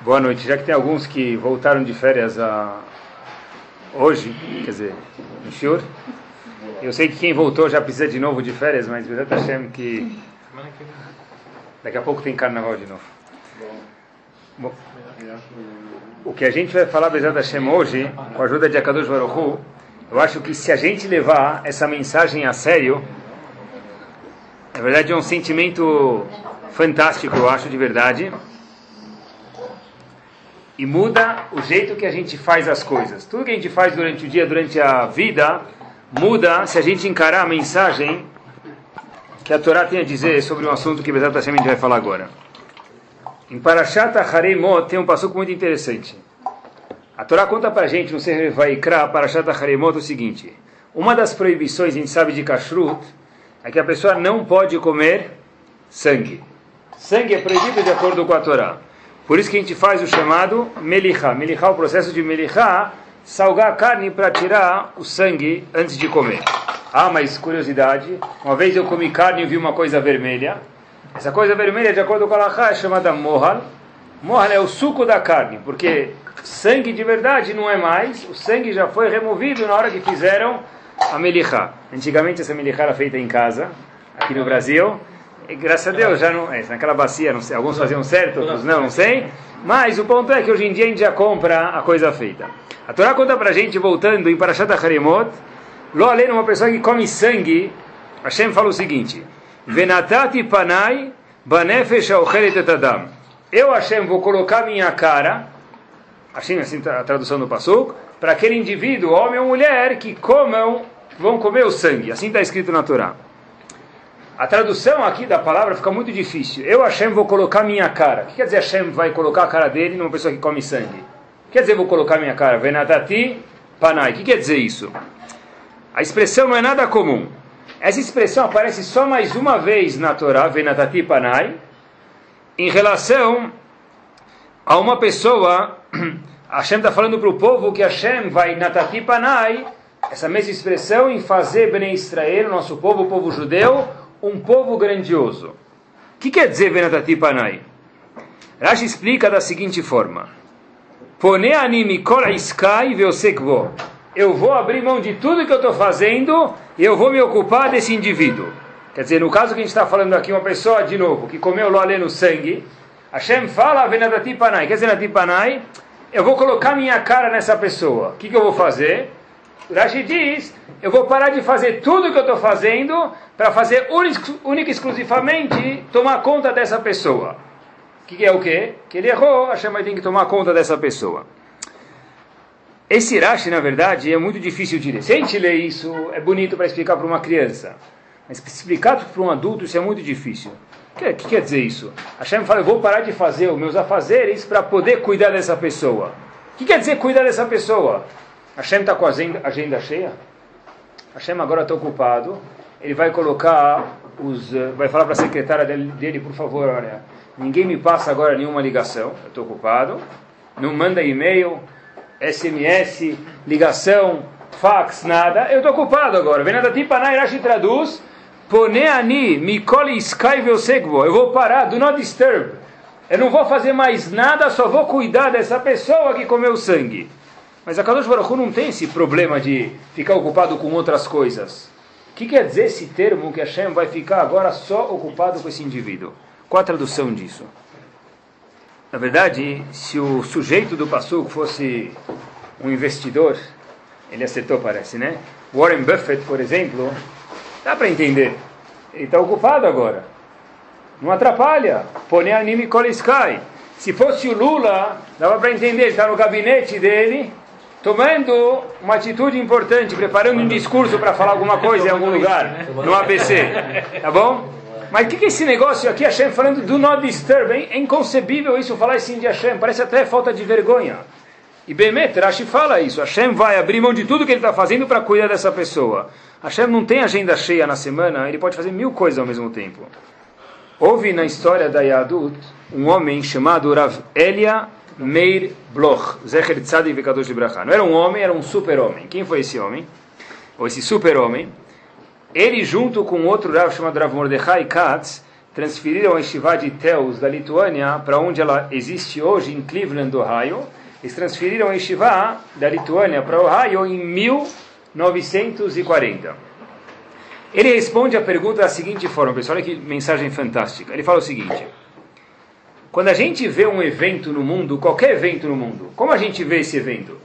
Boa noite. Já que tem alguns que voltaram de férias a... hoje, quer dizer, no Shur, eu sei que quem voltou já precisa de novo de férias, mas Bezat Hashem que daqui a pouco tem carnaval de novo. Bom, o que a gente vai falar Bezat Hashem hoje, com a ajuda de Akadosh Baruch eu acho que se a gente levar essa mensagem a sério, na verdade é um sentimento fantástico, eu acho de verdade e muda o jeito que a gente faz as coisas. Tudo que a gente faz durante o dia, durante a vida, muda se a gente encarar a mensagem que a Torá tem a dizer sobre um assunto que Bezat Hashem a gente vai falar agora. Em Parashat Haremot tem um passo muito interessante. A Torá conta para a gente no Sefer Vaikra, Parashat Haremot, o seguinte. Uma das proibições, a gente sabe de Kashrut, é que a pessoa não pode comer sangue. Sangue é proibido de acordo com a Torá. Por isso que a gente faz o chamado melihá. Melihá, o processo de melihá, salgar a carne para tirar o sangue antes de comer. Ah, mas curiosidade, uma vez eu comi carne e vi uma coisa vermelha. Essa coisa vermelha, de acordo com a Lachá, é chamada mohal. Mohal é o suco da carne, porque sangue de verdade não é mais, o sangue já foi removido na hora que fizeram a melihá. Antigamente essa melihá era feita em casa, aqui no Brasil, graças a Deus, já não. É, naquela bacia, não sei, alguns faziam certo, outros não, não sei. Mas o ponto é que hoje em dia a gente já compra a coisa feita. A Torá conta pra gente, voltando em Parashat Haremot, além uma pessoa que come sangue, Hashem fala o seguinte: Venatati panai banefesh etadam. Eu, Hashem, vou colocar minha cara, Hashem, assim a tradução do Pasuk, para aquele indivíduo, homem ou mulher, que comam, vão comer o sangue. Assim está escrito na Torá. A tradução aqui da palavra fica muito difícil. Eu, Hashem, vou colocar minha cara. O que quer dizer Hashem vai colocar a cara dele numa pessoa que come sangue? O que quer dizer vou colocar minha cara? Venatati panai. O que quer dizer isso? A expressão não é nada comum. Essa expressão aparece só mais uma vez na Torá, Venatati panai, em relação a uma pessoa. Hashem está falando para o povo que Hashem vai natati panai, essa mesma expressão em fazer Bnei Israel, nosso povo, o povo judeu, um povo grandioso. O que quer dizer Venatati Panai? Rashi explica da seguinte forma: Poneani kol iskai veosekvo. Eu vou abrir mão de tudo que eu estou fazendo e eu vou me ocupar desse indivíduo. Quer dizer, no caso que a gente está falando aqui, uma pessoa, de novo, que comeu lo no sangue, Hashem fala Venatati Panai. Quer dizer, Venatati Panai, eu vou colocar minha cara nessa pessoa. O que, que eu vou fazer? Rashi diz, eu vou parar de fazer tudo que eu estou fazendo para fazer única e exclusivamente tomar conta dessa pessoa. O que, que, é o quê? Que ele errou, a chama tem que tomar conta dessa pessoa. Esse Rashi, na verdade, é muito difícil de ler. Se a gente lê isso, é bonito para explicar para uma criança. Mas explicar para um adulto, isso é muito difícil. O que, que, quer dizer isso? A Hashem fala, eu vou parar de fazer os meus afazeres para poder cuidar dessa pessoa. O que quer dizer cuidar dessa pessoa? Hashem está com a agenda, cheia? Hashem agora está ocupado ele vai colocar os, vai falar para a secretária dele, dele, por favor, olha, ninguém me passa agora nenhuma ligação, eu estou ocupado, não manda e-mail, SMS, ligação, fax, nada, eu estou ocupado agora. Venada Tipanai Rashi traduz, Poneani Mikoli Skyvel Segvo, eu vou parar, do not disturb. Eu não vou fazer mais nada, só vou cuidar dessa pessoa que comeu sangue. Mas a Kadosh Baruch Hu não tem esse problema de ficar ocupado com outras coisas que quer dizer esse termo que Hashem vai ficar agora só ocupado com esse indivíduo? Qual a tradução disso? Na verdade, se o sujeito do Passuco fosse um investidor, ele acertou, parece, né? Warren Buffett, por exemplo, dá para entender. Ele está ocupado agora. Não atrapalha. Pone anime Sky. Se fosse o Lula, dava para entender. Está no gabinete dele, tomando uma atitude importante, preparando um discurso para falar alguma coisa em algum lugar, no ABC, tá bom? Mas o que, que é esse negócio aqui, Hashem falando do not disturb? É inconcebível isso, falar assim de Hashem, parece até falta de vergonha. E Bemet, Rashi fala isso, Hashem vai abrir mão de tudo que ele está fazendo para cuidar dessa pessoa. Hashem não tem agenda cheia na semana, ele pode fazer mil coisas ao mesmo tempo. Houve na história da Yadut um homem chamado Rav Elia Meir Bloch, Zecher Tzadik Vekadosh Libracha. Não era um homem, era um super-homem. Quem foi esse homem? Ou esse super-homem? Ele, junto com outro Rav chamado Rav Mordechai Katz, transferiram a Yeshiva de Teus da Lituânia para onde ela existe hoje, em Cleveland, Ohio. Eles transferiram a Yeshiva da Lituânia para Ohio em 1940. Ele responde a pergunta da seguinte forma, pessoal, olha que mensagem fantástica. Ele fala o seguinte: Quando a gente vê um evento no mundo, qualquer evento no mundo, como a gente vê esse evento?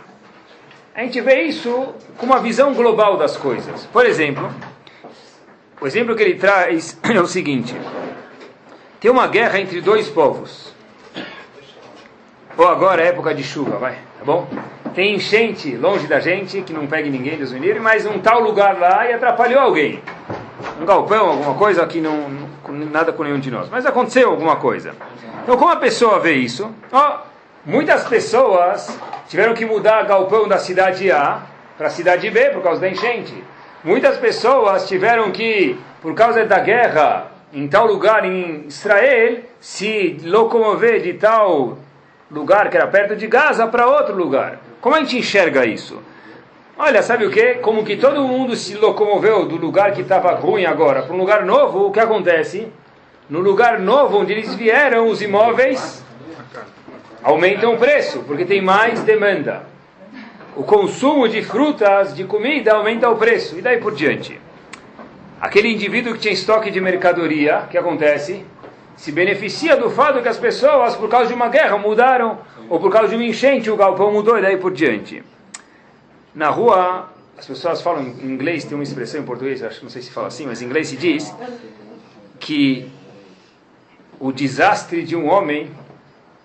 A gente vê isso com uma visão global das coisas. Por exemplo, o exemplo que ele traz é o seguinte: tem uma guerra entre dois povos. Ou agora é época de chuva, vai, tá bom? Tem enchente longe da gente, que não pegue ninguém dos unidos, mas um tal lugar lá e atrapalhou alguém. Um galpão, alguma coisa que não nada com nenhum de nós. Mas aconteceu alguma coisa. Então, como a pessoa vê isso? Ó, muitas pessoas tiveram que mudar galpão da cidade A para a cidade B por causa da enchente. Muitas pessoas tiveram que, por causa da guerra, em tal lugar em Israel, se locomover de tal lugar que era perto de Gaza para outro lugar. Como a gente enxerga isso? Olha, sabe o que? Como que todo mundo se locomoveu do lugar que estava ruim agora para um lugar novo, o que acontece? No lugar novo onde eles vieram, os imóveis aumentam o preço, porque tem mais demanda. O consumo de frutas, de comida, aumenta o preço, e daí por diante. Aquele indivíduo que tinha estoque de mercadoria, o que acontece? Se beneficia do fato que as pessoas, por causa de uma guerra, mudaram, ou por causa de uma enchente, o galpão mudou e daí por diante. Na rua, as pessoas falam em inglês, tem uma expressão em português, acho, não sei se fala assim, mas em inglês se diz que o desastre de um homem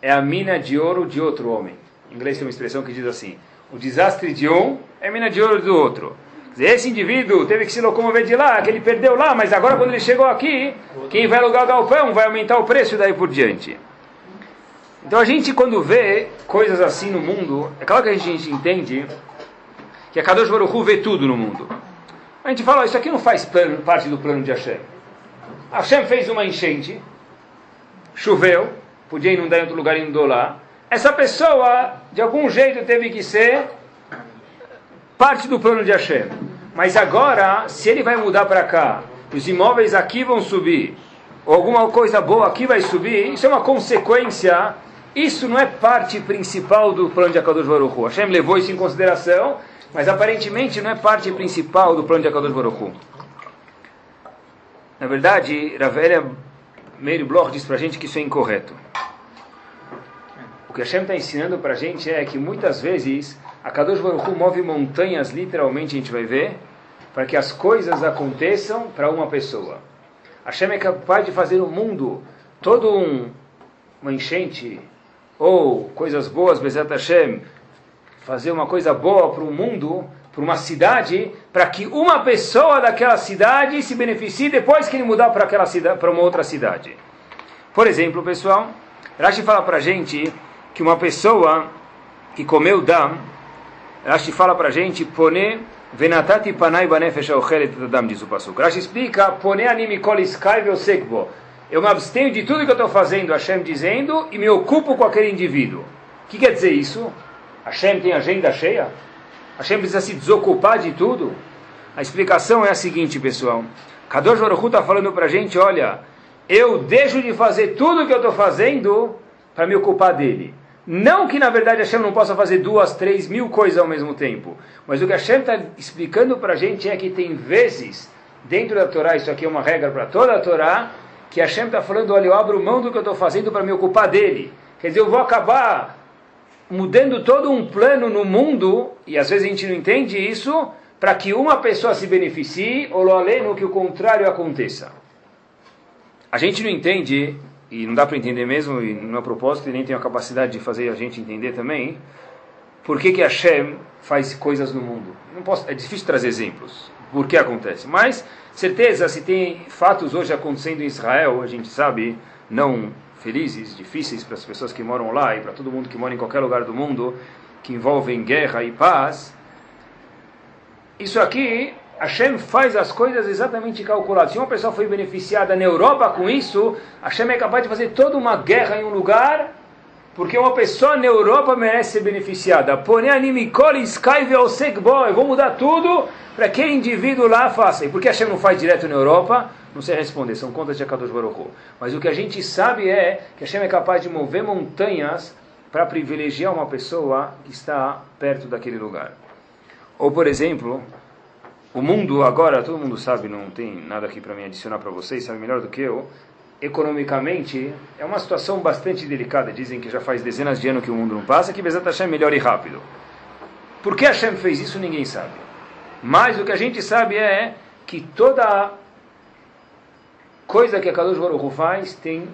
é a mina de ouro de outro homem. Em inglês tem uma expressão que diz assim: o desastre de um é a mina de ouro do outro. Esse indivíduo teve que se locomover de lá, que ele perdeu lá, mas agora quando ele chegou aqui, quem vai alugar o galpão vai aumentar o preço daí por diante. Então a gente quando vê coisas assim no mundo, é claro que a gente entende que a Kadosh Baruch Hu vê tudo no mundo. A gente fala, isso aqui não faz plano, parte do plano de Hashem. Hashem fez uma enchente, choveu, podia inundar em outro lugar e inundou lá. Essa pessoa, de algum jeito, teve que ser parte do plano de Hashem. Mas agora, se ele vai mudar para cá, os imóveis aqui vão subir, ou alguma coisa boa aqui vai subir, isso é uma consequência, isso não é parte principal do plano de Akadosh Baruch Hu. Hashem levou isso em consideração, mas aparentemente não é parte principal do plano de Akadosh Baruch Hu. Na verdade, Ravelha Meir Bloch diz para a gente que isso é incorreto. O que Hashem está ensinando para a gente é que muitas vezes a Kadosh Baruch Hu move montanhas, literalmente a gente vai ver, para que as coisas aconteçam para uma pessoa. Hashem é capaz de fazer o mundo todo um, uma enchente, ou coisas boas, Bezat Hashem, fazer uma coisa boa para o mundo, para uma cidade, para que uma pessoa daquela cidade se beneficie depois que ele mudar para aquela cidade, para uma outra cidade. Por exemplo, pessoal, Rashi fala para gente que uma pessoa que comeu dam, Rashi fala para gente, pone venatati panai dam, diz o pasuk. Rashi explica, pone animikol iskai veosekbo. Eu me abstenho de tudo que eu estou fazendo, Hashem dizendo, e me ocupo com aquele indivíduo. O que quer dizer isso? Hashem tem agenda cheia? Hashem precisa se desocupar de tudo? A explicação é a seguinte, pessoal. Kadosh Baruch está falando para a gente, olha, eu deixo de fazer tudo que eu estou fazendo para me ocupar dele. Não que na verdade Hashem não possa fazer duas, três, mil coisas ao mesmo tempo. Mas o que Hashem está explicando para a gente é que tem vezes, dentro da Torá, isso aqui é uma regra para toda a Torá, que Hashem está falando, olha, eu abro mão do que eu estou fazendo para me ocupar dele. Quer dizer, eu vou acabar mudando todo um plano no mundo, e às vezes a gente não entende isso, para que uma pessoa se beneficie, ou aleno que o contrário aconteça. A gente não entende e não dá para entender mesmo, e não é propósito, e nem tem a capacidade de fazer a gente entender também, por que, que Hashem faz coisas no mundo. Não posso, é difícil trazer exemplos, por que acontece. Mas, certeza, se tem fatos hoje acontecendo em Israel, a gente sabe, não felizes, difíceis para as pessoas que moram lá e para todo mundo que mora em qualquer lugar do mundo, que envolvem guerra e paz, isso aqui Hashem faz as coisas exatamente calculadas. Se uma pessoa foi beneficiada na Europa com isso, Hashem é capaz de fazer toda uma guerra em um lugar, porque uma pessoa na Europa merece ser beneficiada. Porém, eu vou mudar tudo para que aquele indivíduo lá faça. E por que Hashem não faz direto na Europa? Não sei responder, são contas de Akadosh Baruch. Mas o que a gente sabe é que Hashem é capaz de mover montanhas para privilegiar uma pessoa que está perto daquele lugar. Ou, por exemplo, o mundo agora, todo mundo sabe, não tem nada aqui para me adicionar para vocês, sabe melhor do que eu, economicamente é uma situação bastante delicada. Dizem que já faz dezenas de anos que o mundo não passa, que Bezat Hashem melhore rápido. Por que Hashem fez isso, ninguém sabe. Mas o que a gente sabe é que toda coisa que a Kadosh Baruch faz tem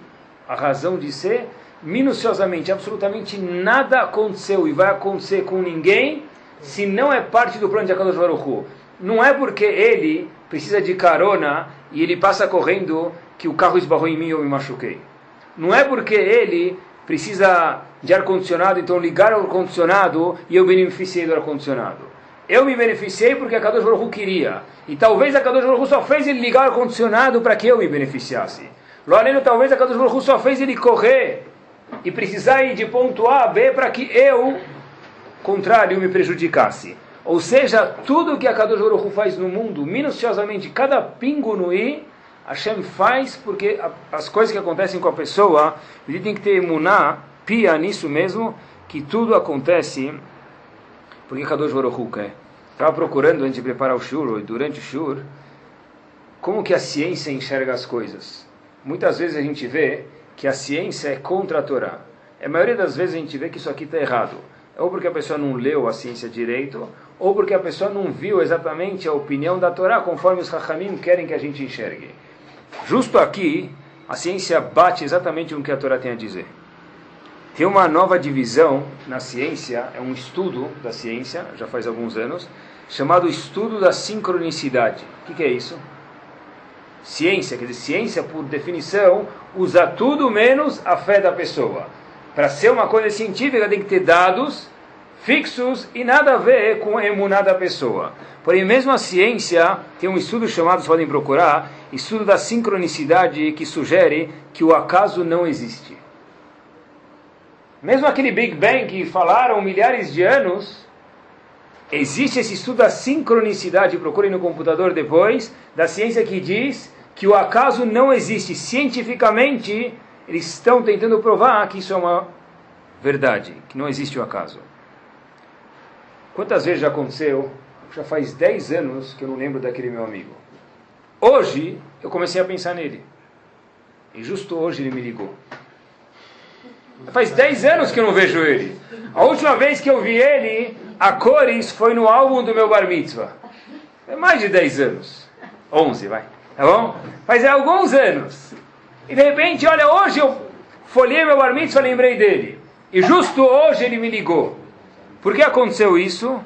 a razão de ser minuciosamente, absolutamente nada aconteceu e vai acontecer com ninguém se não é parte do plano de Akadosh Baruch Não é porque ele precisa de carona e ele passa correndo que o carro esbarrou em mim e eu me machuquei. Não é porque ele precisa de ar-condicionado, então ligar o ar-condicionado e eu beneficiei do ar-condicionado. Eu me beneficiei porque a Kadosh Baruch queria. E talvez a Kadosh Baruch só fez ele ligar o ar-condicionado para que eu me beneficiasse. Loreno, talvez a Kadosh Baruch só fez ele correr e precisar ir de ponto A a B para que eu, contrário, me prejudicasse. Ou seja, tudo que a Kadosh Baruch faz no mundo, minuciosamente, cada pingo no i, Hashem faz porque as coisas que acontecem com a pessoa, ele tem que ter emuná, pia nisso mesmo, que tudo acontece porque Kadosh Baruch quer. Estava procurando antes de preparar o shur, e durante o shur, como que a ciência enxerga as coisas. Muitas vezes a gente vê que a ciência é contra a Torá. A maioria das vezes a gente vê que isso aqui está errado. Ou porque a pessoa não leu a ciência direito, ou porque a pessoa não viu exatamente a opinião da Torá conforme os Hachamim querem que a gente enxergue. Justo aqui, a ciência bate exatamente com o que a Torá tem a dizer. Tem uma nova divisão na ciência, é um estudo da ciência, já faz alguns anos, chamado estudo da sincronicidade. O que, que é isso? Ciência, quer dizer, ciência por definição usa tudo menos a fé da pessoa. Para ser uma coisa científica tem que ter dados fixos e nada a ver com a emuná da pessoa. Porém, mesmo a ciência tem um estudo chamado, vocês podem procurar, estudo da sincronicidade que sugere que o acaso não existe. Mesmo aquele Big Bang que falaram milhares de anos, existe esse estudo da sincronicidade, procurem no computador depois, da ciência que diz que o acaso não existe. Cientificamente, eles estão tentando provar que isso é uma verdade, que não existe o acaso. Quantas vezes já aconteceu? Já faz 10 anos que eu não lembro daquele meu amigo. Hoje, eu comecei a pensar nele. E justo hoje ele me ligou. Faz 10 anos que eu não vejo ele. A última vez que eu vi ele, a cores, foi no álbum do meu bar mitzvah. É mais de 10 anos. 11, vai. Tá bom? Faz alguns anos. E de repente, olha, hoje eu folhei meu bar mitzvah, lembrei dele. E justo hoje ele me ligou. Por que aconteceu isso?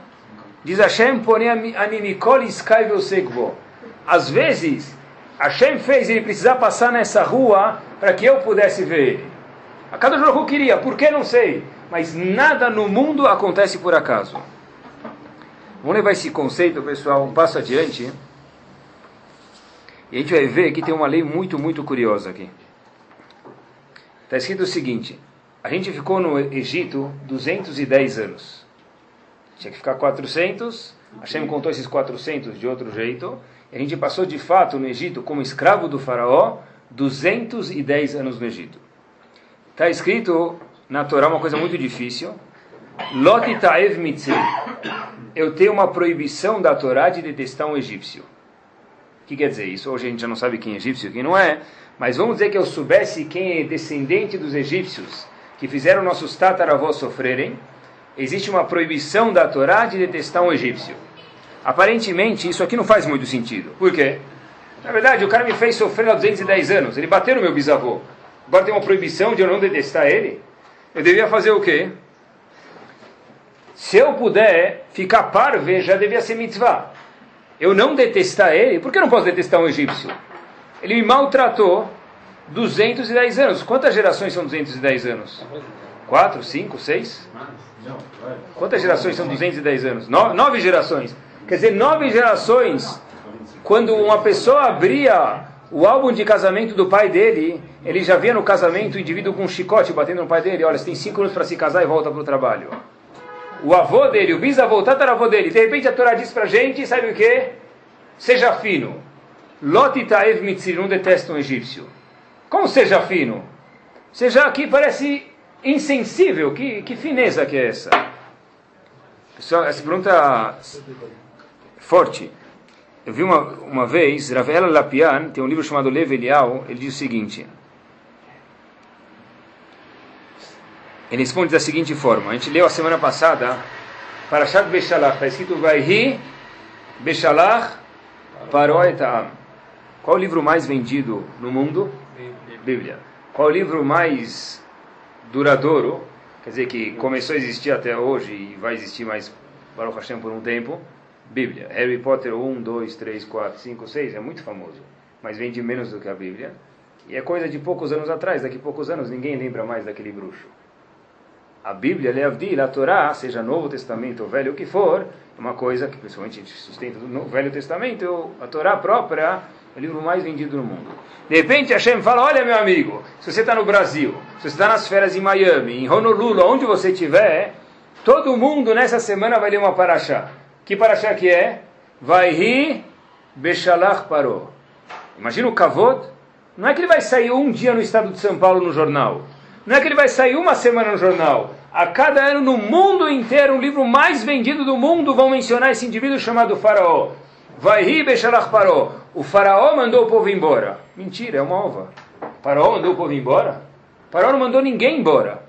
Diz Hashem, porém animikol iskaivel segbo. Às vezes, Hashem fez ele precisar passar nessa rua para que eu pudesse ver ele. A cada jogo queria, por que não sei. Mas nada no mundo acontece por acaso. Vamos levar esse conceito, pessoal, um passo adiante. E a gente vai ver que tem uma lei muito, muito curiosa aqui. Está escrito o seguinte: a gente ficou no Egito 210 anos. Tinha que ficar 400. Hashem contou esses 400 de outro jeito. E a gente passou de fato no Egito como escravo do Faraó 210 anos no Egito. Está escrito na Torá uma coisa muito difícil. Lot ta'ev mitzri. Eu tenho uma proibição da Torá de detestar um egípcio que quer dizer isso? Hoje a gente já não sabe quem é egípcio e quem não é, mas vamos dizer que eu soubesse quem é descendente dos egípcios que fizeram nossos tataravós sofrerem, existe uma proibição da Torá de detestar um egípcio. Aparentemente, isso aqui não faz muito sentido. Por quê? Na verdade, o cara me fez sofrer há 210 anos. Ele bateu no meu bisavô. Agora tem uma proibição de eu não detestar ele? Eu devia fazer o quê? Se eu puder ficar parve, já devia ser mitzvah eu não detestar ele, por que eu não posso detestar um egípcio? Ele me maltratou 210 anos. Quantas gerações são 210 anos? Quatro, cinco, seis? Quantas gerações são 210 anos? Nove gerações. Quer dizer, nove gerações. Quando uma pessoa abria o álbum de casamento do pai dele, ele já via no casamento o indivíduo com um chicote batendo no pai dele. Olha, você tem cinco anos para se casar e volta para o trabalho o avô dele, o bisavô, o tataravô dele. De repente a Torá diz para a gente, sabe o que? Seja fino. Lot Taev Mitzir, não detesta um egípcio. Como seja fino? Seja aqui parece insensível. Que, que fineza que é essa? Pessoal, essa pergunta forte. Eu vi uma, uma vez, Ravela Lapian, tem um livro chamado Lev Elial, ele diz o seguinte. Ele responde da seguinte forma. A gente leu a semana passada, para Parashat Beshalach, está escrito Vaihi Beshalach Paroetam. Qual o livro mais vendido no mundo? Bíblia. Qual o livro mais duradouro? Quer dizer, que começou a existir até hoje e vai existir mais, Baruch Hashem, por um tempo? Bíblia. Harry Potter 1, 2, 3, 4, 5, 6 é muito famoso, mas vende menos do que a Bíblia. E é coisa de poucos anos atrás, daqui a poucos anos ninguém lembra mais daquele bruxo. A Bíblia, Leavdil, a Torá, seja Novo Testamento ou Velho o que for, é uma coisa que principalmente a gente sustenta no Velho Testamento, a Torá própria é o livro mais vendido no mundo. De repente Hashem fala, olha meu amigo, se você está no Brasil, se você está nas férias em Miami, em Honolulu, onde você estiver, todo mundo nessa semana vai ler uma paraxá. Que paraxá que é? Vai rir, Beshalach parou. Imagina o Kavod. Não é que ele vai sair um dia no estado de São Paulo no jornal. Não é que ele vai sair uma semana no jornal. A cada ano no mundo inteiro, o livro mais vendido do mundo vão mencionar esse indivíduo chamado Faraó. Vai rir, Beshalach parou. O Faraó mandou o povo embora. Mentira, é uma ova. O faraó mandou o povo embora? O faraó não mandou ninguém embora.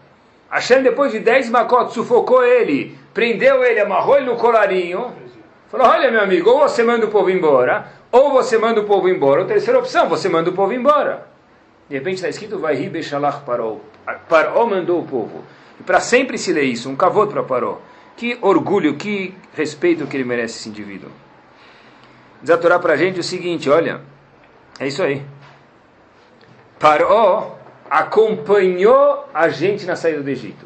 Hashem, depois de dez macotes, sufocou ele prendeu ele, amarrou ele no colarinho, falou: Olha, meu amigo, ou você manda o povo embora, ou você manda o povo embora. Ou terceira opção, você manda o povo embora. De repente está escrito: Vai Ribeshalach parou. Paró mandou o povo. E para sempre se lê isso, um cavoto para Paró. Que orgulho, que respeito que ele merece esse indivíduo. Torá para a gente o seguinte: olha, é isso aí. Paró acompanhou a gente na saída do Egito.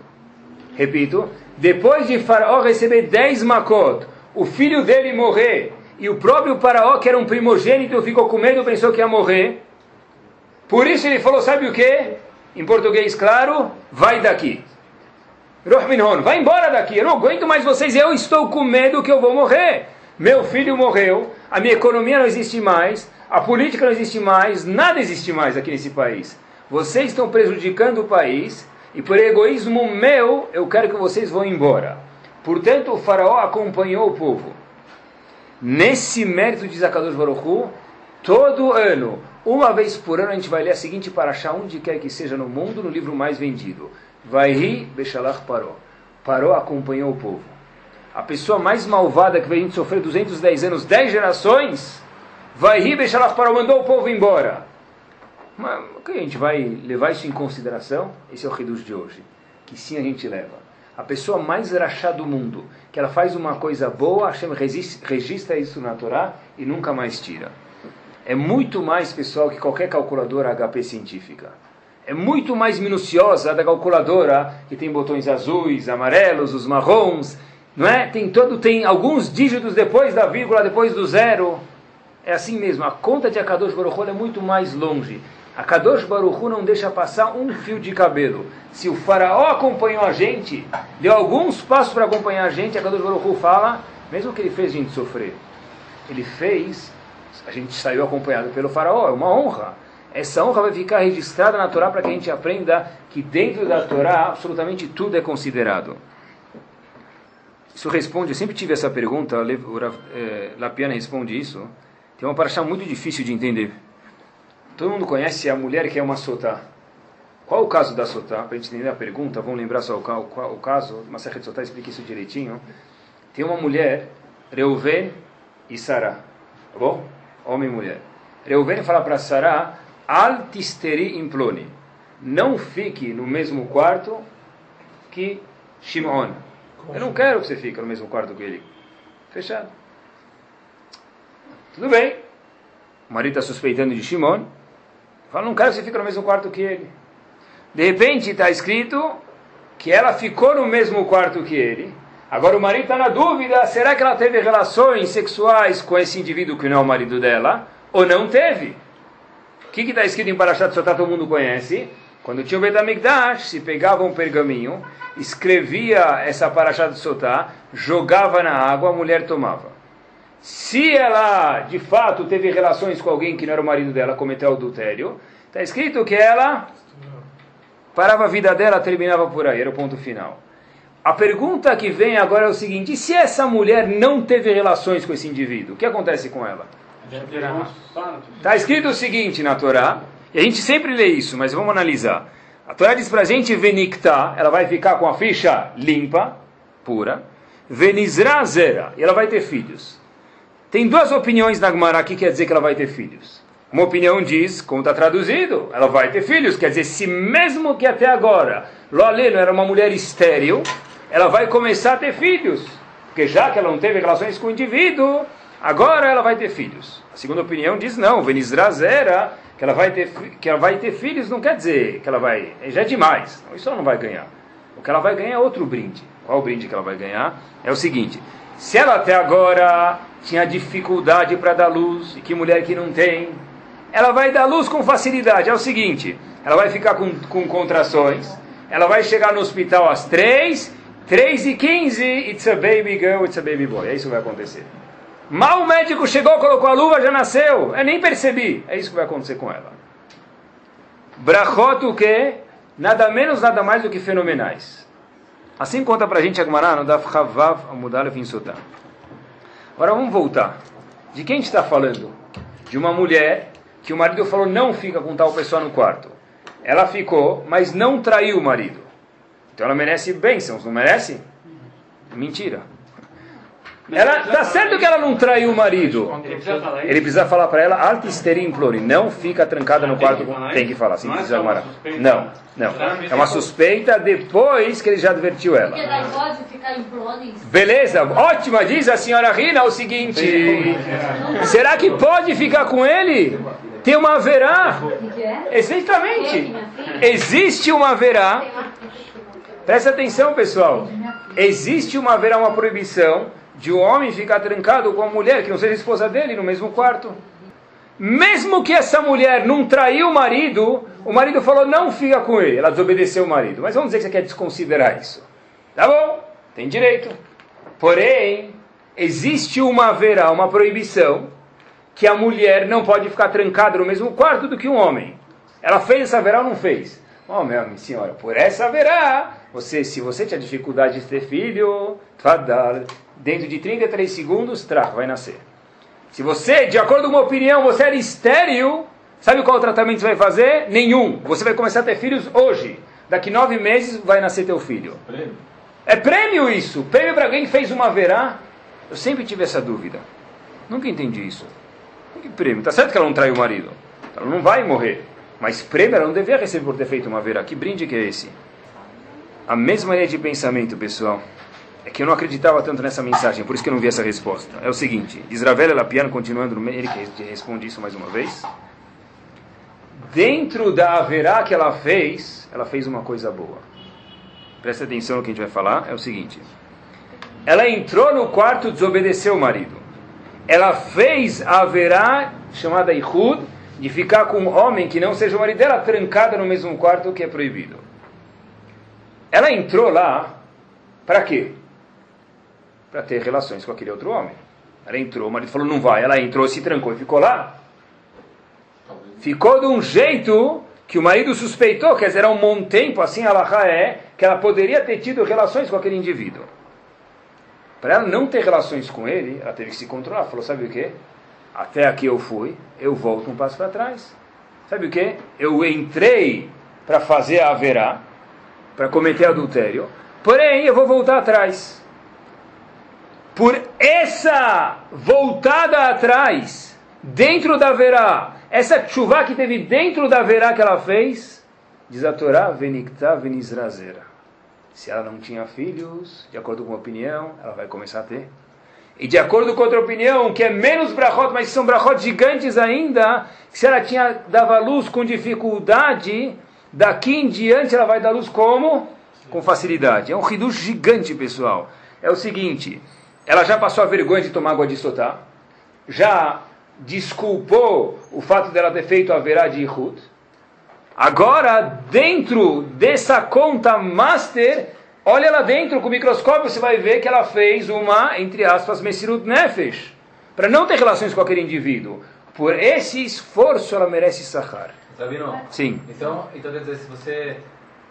Repito, depois de Faraó receber dez makot, o filho dele morrer, e o próprio Faraó, que era um primogênito, ficou com medo, pensou que ia morrer. Por isso ele falou, sabe o que? Em português claro, vai daqui. Rohminhon, vai embora daqui, eu não aguento mais vocês, eu estou com medo que eu vou morrer. Meu filho morreu, a minha economia não existe mais, a política não existe mais, nada existe mais aqui nesse país. Vocês estão prejudicando o país, e por egoísmo meu, eu quero que vocês vão embora. Portanto, o faraó acompanhou o povo. Nesse mérito de Zakadosh Baruchu, todo ano, uma vez por ano, a gente vai ler a seguinte paraxá, onde quer que seja no mundo, no livro mais vendido. Vai rir, Beshalach parou. Parou, acompanhou o povo. A pessoa mais malvada que veio sofrer 210 anos, 10 gerações, vai rir, Beshalach parou, mandou o povo embora. Mas a gente vai levar isso em consideração? Esse é o reduz de hoje. Que sim a gente leva. A pessoa mais rachá do mundo, que ela faz uma coisa boa, Hashem registra isso na Torá e nunca mais tira. É muito mais, pessoal, que qualquer calculadora HP científica. É muito mais minuciosa da calculadora que tem botões azuis, amarelos, os marrons, não é? Tem todo, tem alguns dígitos depois da vírgula, depois do zero. É assim mesmo. A conta de Akadosh Baruch é muito mais longe. A Kadosh Baruchu não deixa passar um fio de cabelo. Se o faraó acompanhou a gente, deu alguns passos para acompanhar a gente, a Kadosh Baruchu fala, mesmo que ele fez a gente sofrer, ele fez, a gente saiu acompanhado pelo faraó, é uma honra. Essa honra vai ficar registrada na Torá para que a gente aprenda que dentro da Torá absolutamente tudo é considerado. Isso responde, eu sempre tive essa pergunta, eh, Lapiana responde isso. Tem uma paraxá muito difícil de entender. Todo mundo conhece a mulher que é uma sotá. Qual o caso da sotá? Para a gente entender a pergunta, vamos lembrar só o, o, o caso. Maserhet Sotá explica isso direitinho. Tem uma mulher, Reuven e Sará. Tá bom? Homem e mulher. Reuven fala para Sará, altisteri implone. Não fique no mesmo quarto que Shimon. Eu não quero que você fique no mesmo quarto que ele. Fechado. Tudo bem. O marido está suspeitando de Shimon. Fala, não quero que você fique no mesmo quarto que ele. De repente está escrito que ela ficou no mesmo quarto que ele. Agora o marido está na dúvida: será que ela teve relações sexuais com esse indivíduo que não é o marido dela? Ou não teve? O que está escrito em Parashat Sotá, todo mundo conhece? Quando tinha o Betamigdash, se pegava um pergaminho, escrevia essa Parashat Sotá, jogava na água, a mulher tomava. Se ela, de fato, teve relações com alguém que não era o marido dela, cometeu adultério, está escrito que ela parava a vida dela, terminava por aí, era o ponto final. A pergunta que vem agora é o seguinte: e se essa mulher não teve relações com esse indivíduo, o que acontece com ela? Está escrito o seguinte na Torá, e a gente sempre lê isso, mas vamos analisar. A Torá diz para a gente, Venikta, ela vai ficar com a ficha limpa, pura, Venizra zera, e ela vai ter filhos. Tem duas opiniões na Gemara que quer dizer que ela vai ter filhos. Uma opinião diz, como está traduzido, ela vai ter filhos. Quer dizer, se mesmo que até agora Loaleno era uma mulher estéril, ela vai começar a ter filhos. Porque já que ela não teve relações com o indivíduo, agora ela vai ter filhos. A segunda opinião diz não, Venizra zera, que ela vai ter, que ela vai ter filhos não quer dizer que ela vai, já é demais. Isso ela não vai ganhar. O que ela vai ganhar é outro brinde. Qual o brinde que ela vai ganhar? É o seguinte: se ela até agora tinha dificuldade para dar luz, e que mulher que não tem, ela vai dar luz com facilidade. É o seguinte: ela vai ficar com, com contrações, ela vai chegar no hospital às 3, 3 e 15, it's a baby girl, it's a baby boy. É isso que vai acontecer. Mal o médico chegou, colocou a luva, já nasceu. Eu nem percebi. É isso que vai acontecer com ela. Brachot o quê? Nada menos, nada mais do que fenomenais. Assim conta pra gente a Gemara no Daf Chavav Amudalef Insotam. Agora vamos voltar. De quem a gente está falando? De uma mulher que o marido falou não fica com tal pessoa no quarto. Ela ficou, mas não traiu o marido. Então ela merece bênçãos, não merece? Mentira. Ela tá certo que ela não traiu o marido. Ele precisa falar para ela, altisterim implore, não fica trancada no quarto. Tem que falar, sim, precisa amar. Não, não. É uma suspeita depois que ele já advertiu ela. Beleza, ótima, diz a senhora Rina o seguinte: será que pode ficar com ele? Tem uma verá. Exatamente. Existe uma verá. Presta atenção, pessoal. Existe uma verá, uma proibição de um homem ficar trancado com a mulher que não seja esposa dele no mesmo quarto. Mesmo que essa mulher não traiu o marido, o marido falou não fica com ele, ela desobedeceu o marido. Mas vamos dizer que você quer desconsiderar isso. Tá bom, tem direito. Porém, existe uma verá, uma proibição, que a mulher não pode ficar trancada no mesmo quarto do que um homem. Ela fez essa verá ou não fez? Oh, minha senhora, por essa verá, você, se você tinha dificuldade de ter filho, dentro de 33 segundos, tra, vai nascer. Se você, de acordo com uma opinião, você era estéril, sabe qual tratamento você vai fazer? Nenhum. Você vai começar a ter filhos hoje. Daqui nove meses vai nascer teu filho. Prêmio. É prêmio isso. Prêmio para alguém que fez uma verá. Eu sempre tive essa dúvida. Nunca entendi isso. Que prêmio? Tá certo que ela não traiu o marido. Ela não vai morrer. Mas prêmio não devia receber por ter feito uma verá. Que brinde que é esse? A mesma linha de pensamento, pessoal. É que eu não acreditava tanto nessa mensagem, por isso que eu não vi essa resposta. É o seguinte, Israel Lapiano, continuando, ele que responde isso mais uma vez. Dentro da haverá que ela fez, ela fez uma coisa boa. Presta atenção no que a gente vai falar, é o seguinte. Ela entrou no quarto, desobedeceu o marido. Ela fez a haverá, chamada Ihud, de ficar com um homem que não seja o marido dela, trancada no mesmo quarto, que é proibido. Ela entrou lá, para quê? para ter relações com aquele outro homem. Ela entrou, o marido falou, não vai. Ela entrou, se trancou e ficou lá. Ficou de um jeito que o marido suspeitou, quer dizer, era um bom tempo, assim a é, que ela poderia ter tido relações com aquele indivíduo. Para ela não ter relações com ele, ela teve que se controlar. Falou, sabe o que? Até aqui eu fui, eu volto um passo para trás. Sabe o que? Eu entrei para fazer a verá, para cometer adultério, porém eu vou voltar atrás por essa voltada atrás, dentro da verá, essa chuva que teve dentro da verá que ela fez, diz a Torá, venikta venizrazera. Se ela não tinha filhos, de acordo com a opinião, ela vai começar a ter. E de acordo com outra opinião, que é menos brachot, mas são brachot gigantes ainda, que se ela tinha dava luz com dificuldade, daqui em diante ela vai dar luz como? Com facilidade. É um riducho gigante, pessoal. É o seguinte, ela já passou a vergonha de tomar água de sotá, já desculpou o fato dela ter feito a verá de Ihud. Agora, dentro dessa conta master, olha lá dentro com o microscópio, você vai ver que ela fez uma, entre aspas, Messirut Nefesh. para não ter relações com aquele indivíduo. Por esse esforço ela merece sahar. Sabino? Sim. Então, então quer dizer, se você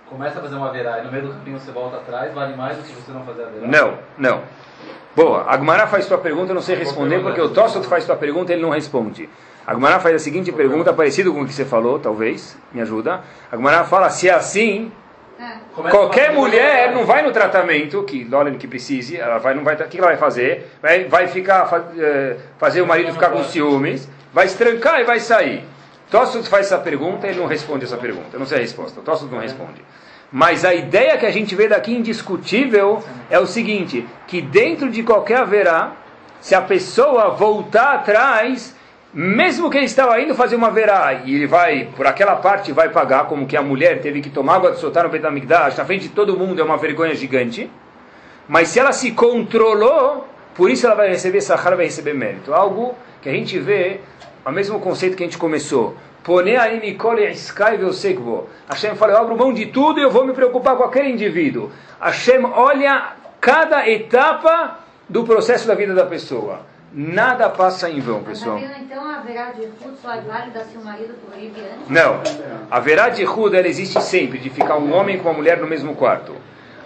começa a fazer uma verá e no meio do caminho você volta atrás, vale mais do que você não fazer a verá? Não, não. Boa, Agmará faz tua pergunta, eu não sei responder, porque o Tossot faz tua pergunta e ele não responde. Agmará faz a seguinte pergunta, parecido com o que você falou, talvez, me ajuda. Agmará fala, se é assim, qualquer mulher não vai no tratamento, que olha que precise, ela vai, não vai, o que ela vai fazer? Vai, vai ficar, eh, fazer o marido ficar com ciúmes, vai estrancar e vai sair. Tossot faz essa pergunta e não responde essa pergunta, eu não sei a resposta, o Tossot não responde. Mas a ideia que a gente vê daqui indiscutível é o seguinte, que dentro de qualquer haverá, se a pessoa voltar atrás, mesmo que ele estava indo fazer uma verá e ele vai, por aquela parte, vai pagar, como que a mulher teve que tomar água de soltar no Betamigdash, na frente de todo mundo, é uma vergonha gigante. Mas se ela se controlou, por isso ela vai receber sahara, vai receber mérito. Algo que a gente vê, o mesmo conceito que a gente começou. Hashem fala, eu abro mão de tudo e eu vou me preocupar com aquele indivíduo. Hashem olha cada etapa do processo da vida da pessoa. Nada passa em vão, pessoal. Mas, então haverá de tudo só é válida se o marido proíbe antes? Não. A verá de Huda ela existe sempre, de ficar um homem com uma mulher no mesmo quarto.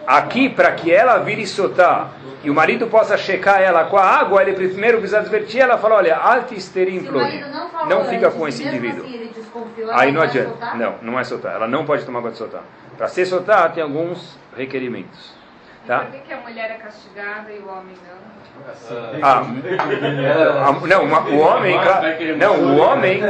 Aqui, para que ela vire soltar e o marido possa checar ela com a água, ele primeiro precisa advertir ela, fala, olha, altisterim marido não Não fica com esse mesmo indivíduo. assim Aí não adianta. soltar? Não, não é soltar. Ela não pode tomar água de soltar. Para ser soltar, tem alguns requerimentos. Tá? Por que, que a mulher é castigada e o homem não? Ah, a- não, uma- o homem, claro- não, o homem,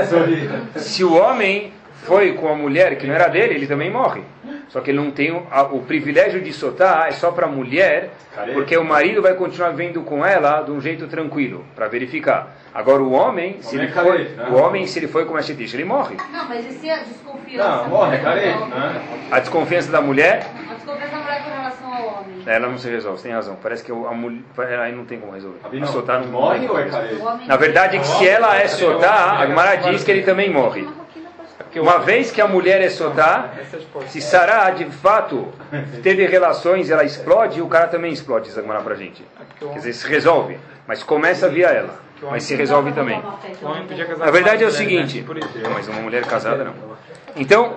se o homem foi com a mulher que não era dele, ele também morre. Só que ele não tem o, a- o privilégio de soltar, é só para a mulher, porque o marido vai continuar vivendo com ela de um jeito tranquilo, para verificar. Agora o homem, se ele foi, o homem, se ele foi com a Shetish, ele morre. Não, mas e se a desconfiança... Não, morre, é carente, né? A desconfiança da mulher, A desconfiança da mulher com ao homem. ela não se resolve, você tem razão. Parece que a mulher, aí não tem como resolver. Rabino, Soltar não morre ou é Na verdade, que se ela é sodá, a Gemara diz que ele também morre. Uma vez que a mulher é sodá, se Sará de fato teve relações, ela explode, o cara também explode, diz a Gemara pra gente. Quer dizer, se resolve, mas começa via ela, mas se resolve também. Na verdade é o seguinte, né? Não, mas uma mulher casada não. Então,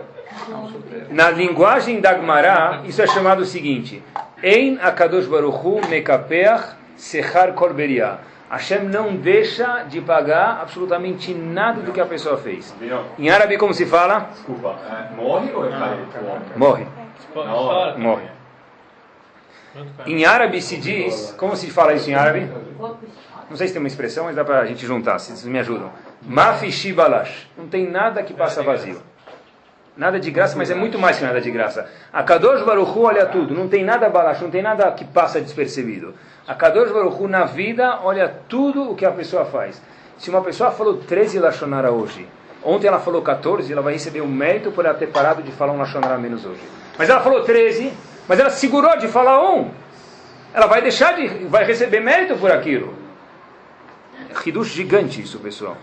na linguagem da Gemara, isso é chamado o seguinte: Ein Akadosh Baruchu Mekapeach Sechar Korberia. Hashem não deixa de pagar absolutamente nada do que a pessoa fez. Em árabe, como se fala? desculpa, é, morre ou é? Morre. Morre. Em árabe se diz, como se fala isso em árabe? Não sei se tem uma expressão, mas dá para a gente juntar, se vocês me ajudam. Mafishi balash. Não tem nada que passa vazio. Nada de graça, mas é muito mais que nada de graça. A Kadosh Baruch Hu olha tudo, não tem nada balash, não tem nada que passa despercebido. A Kadosh Baruch Hu na vida olha tudo o que a pessoa faz. Se uma pessoa falou 13 Lashonara hoje, ontem ela falou 14, ela vai receber o mérito por ela ter parado de falar um Lashonara a menos hoje. Mas ela falou 13, mas ela segurou de falar um. Ela vai deixar de, vai receber mérito por aquilo. É Hidush gigante isso, pessoal.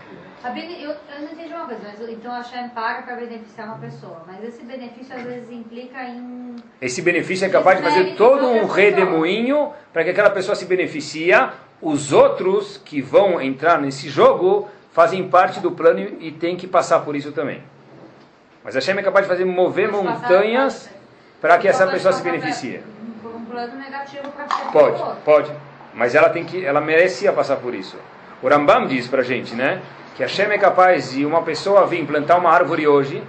Rabino, eu, eu não entendi uma coisa, mas então a Hashem paga para beneficiar uma pessoa, mas esse benefício às vezes implica em... Esse benefício é capaz de fazer todo um redemoinho para que aquela pessoa se beneficie. Os outros que vão entrar nesse jogo fazem parte do plano e tem que passar por isso também. Mas a Hashem é capaz de fazer mover passar- montanhas para que essa pode pessoa se beneficie. Um plano negativo para Pode, pode. Mas ela tem que, ela merecia passar por isso. O Rambam diz pra gente, né, que Hashem é capaz de uma pessoa vir plantar uma árvore hoje,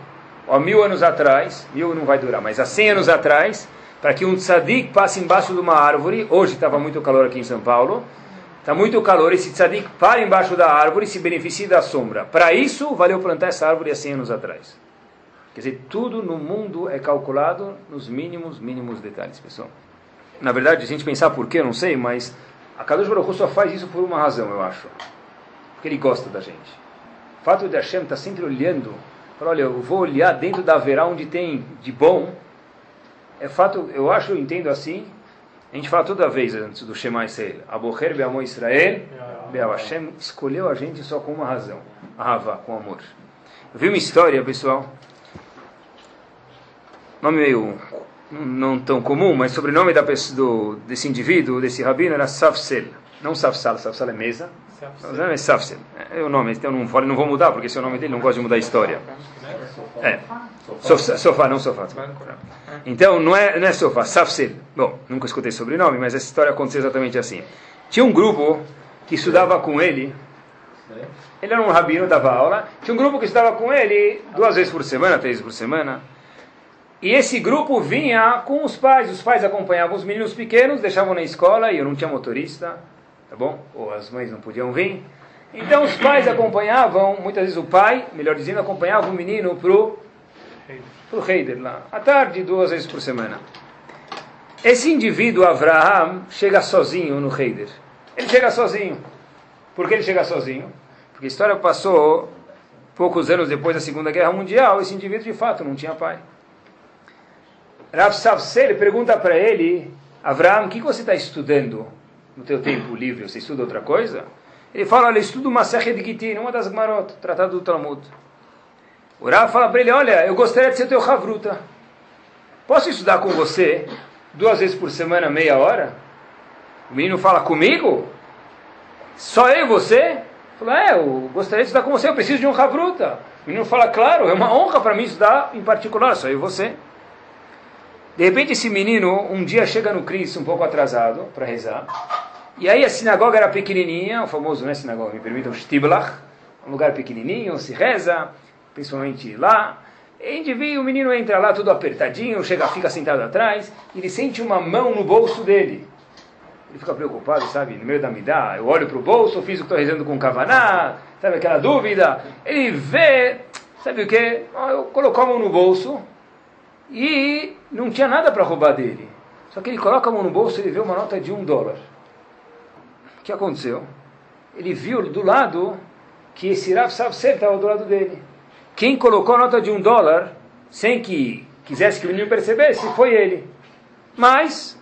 há mil anos atrás, mil não vai durar, mas há cem anos atrás, para que um tzadik passe embaixo de uma árvore, hoje estava muito calor aqui em São Paulo, está muito calor, esse tzadik para embaixo da árvore e se beneficie da sombra. Para isso, valeu plantar essa árvore há 100 anos atrás. Quer dizer, tudo no mundo é calculado nos mínimos, mínimos detalhes, pessoal. Na verdade, a gente pensar por quê, não sei, mas a Kadosh Baruch só faz isso por uma razão, eu acho. Porque ele gosta da gente. O fato de Hashem estar sempre olhando, para olha, eu vou olhar dentro da verá onde tem de bom, é fato, eu acho, eu entendo assim, a gente fala toda vez antes do Shema Israel, Abocher Be'amo Israel, Be'al Hashem escolheu a gente só com uma razão, Ahava, com amor. Eu vi uma história, pessoal, nome meio não tão comum, mas o sobrenome da pessoa, do, desse indivíduo, desse rabino, era Safsel. Não Safsal, Safsal é mesa. Não é Safsel. É o nome, então não, vou- não vou mudar, porque esse é o nome dele, não gosto de mudar a história. É. Sofá, sofá não sofá. Então, não é, não é sofá, Safsel. Bom, nunca escutei sobrenome, mas essa história aconteceu exatamente assim. Tinha um grupo que estudava com ele. Ele era um rabino, dava aula. Tinha um grupo que estudava com ele duas vezes por semana, três vezes por semana. E esse grupo vinha com os pais. Os pais acompanhavam os meninos pequenos, deixavam na escola e eu não tinha motorista, tá bom? Ou as mães não podiam vir. Então os pais acompanhavam, muitas vezes o pai, melhor dizendo, acompanhava o menino pro pro Heider lá, à tarde, duas vezes por semana. Esse indivíduo, Avraham, chega sozinho no Heider. Ele chega sozinho. Por que ele chega sozinho? Porque a história passou poucos anos depois da Segunda Guerra Mundial, esse indivíduo de fato não tinha pai. Rav Savsel pergunta para ele, Avraham, o que você está estudando no teu tempo livre? Você estuda outra coisa? Ele fala, olha, estudo uma Sechet de Gitin, uma das Gmarot, tratado do Talmud. O Rav fala para ele, olha, eu gostaria de ser teu Havruta. Posso estudar com você duas vezes por semana, meia hora? O menino fala, comigo? Só eu e você? Fala, é, eu gostaria de estudar com você, eu preciso de um Havruta. O menino fala, claro, é uma honra para mim estudar em particular, só eu e você. De repente esse menino um dia chega no Cristo um pouco atrasado para rezar. E aí a sinagoga era pequenininha, o famoso, né, sinagoga, me permitam, Stiblach, um lugar pequenininho, se reza, principalmente lá. E a o menino entra lá tudo apertadinho, chega, fica sentado atrás, e ele sente uma mão no bolso dele. Ele fica preocupado, sabe, no meio da midá, eu olho para o bolso, fiz o que estou rezando com Kavaná, sabe aquela dúvida. Ele vê, sabe o que? Eu colocou a mão no bolso, e não tinha nada para roubar dele. Só que ele coloca a mão no bolso e ele vê uma nota de um dólar. O que aconteceu? Ele viu do lado que esse Rav Savser estava do lado dele. Quem colocou a nota de um dólar, sem que quisesse que o menino percebesse, foi ele. Mas,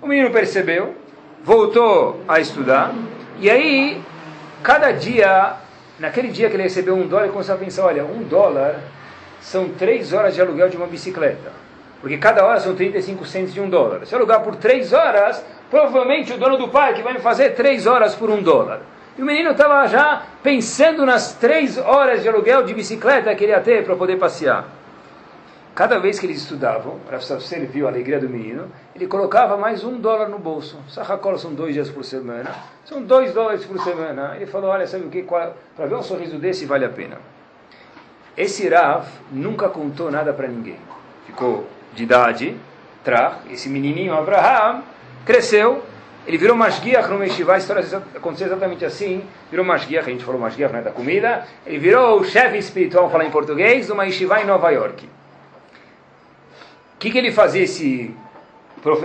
o menino percebeu, voltou a estudar, e aí, cada dia, naquele dia que ele recebeu um dólar, ele começou a pensar, olha, um dólar são três horas de aluguel de uma bicicleta. Porque cada hora são 35 centos de um dólar. Se eu alugar por três horas, provavelmente o dono do parque vai me fazer três horas por um dólar. E o menino estava já pensando nas três horas de aluguel de bicicleta que ele ia ter para poder passear. Cada vez que eles estudavam, para viu a alegria do menino, ele colocava mais um dólar no bolso. Sahacola são dois dias por semana, são dois dólares por semana. Ele falou, olha, sabe o que? Para ver um sorriso desse vale a pena. Esse Rav nunca contou nada para ninguém. Ficou de idade, tra, esse menininho Abraham cresceu, ele virou Mashgiach no Meshivá, a história aconteceu exatamente assim, virou Mashgiach, a gente falou Mashgiach, não é da comida, ele virou o chefe espiritual, falar em português, de uma Yeshiva em Nova York. O que, que ele fazia esse,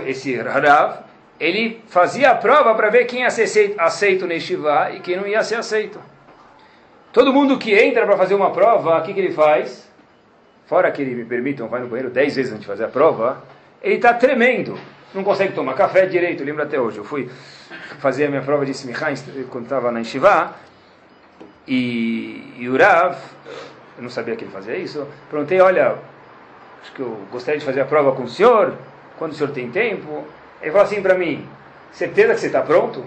esse Rav? Ele fazia a prova para ver quem ia ser aceito no Yeshiva e quem não ia ser aceito. Todo mundo que entra para fazer uma prova, o que, que ele faz? Fora que ele, me permitam, vai no banheiro dez vezes antes de fazer a prova, ele está tremendo. Não consegue tomar café direito, lembro até hoje. Eu fui fazer a minha prova de Smichá quando estava na Yeshiva, e, e o Rav, eu não sabia que ele fazia isso, perguntei, olha, acho que eu gostaria de fazer a prova com o senhor, quando o senhor tem tempo. Ele falou assim para mim, certeza que você está pronto?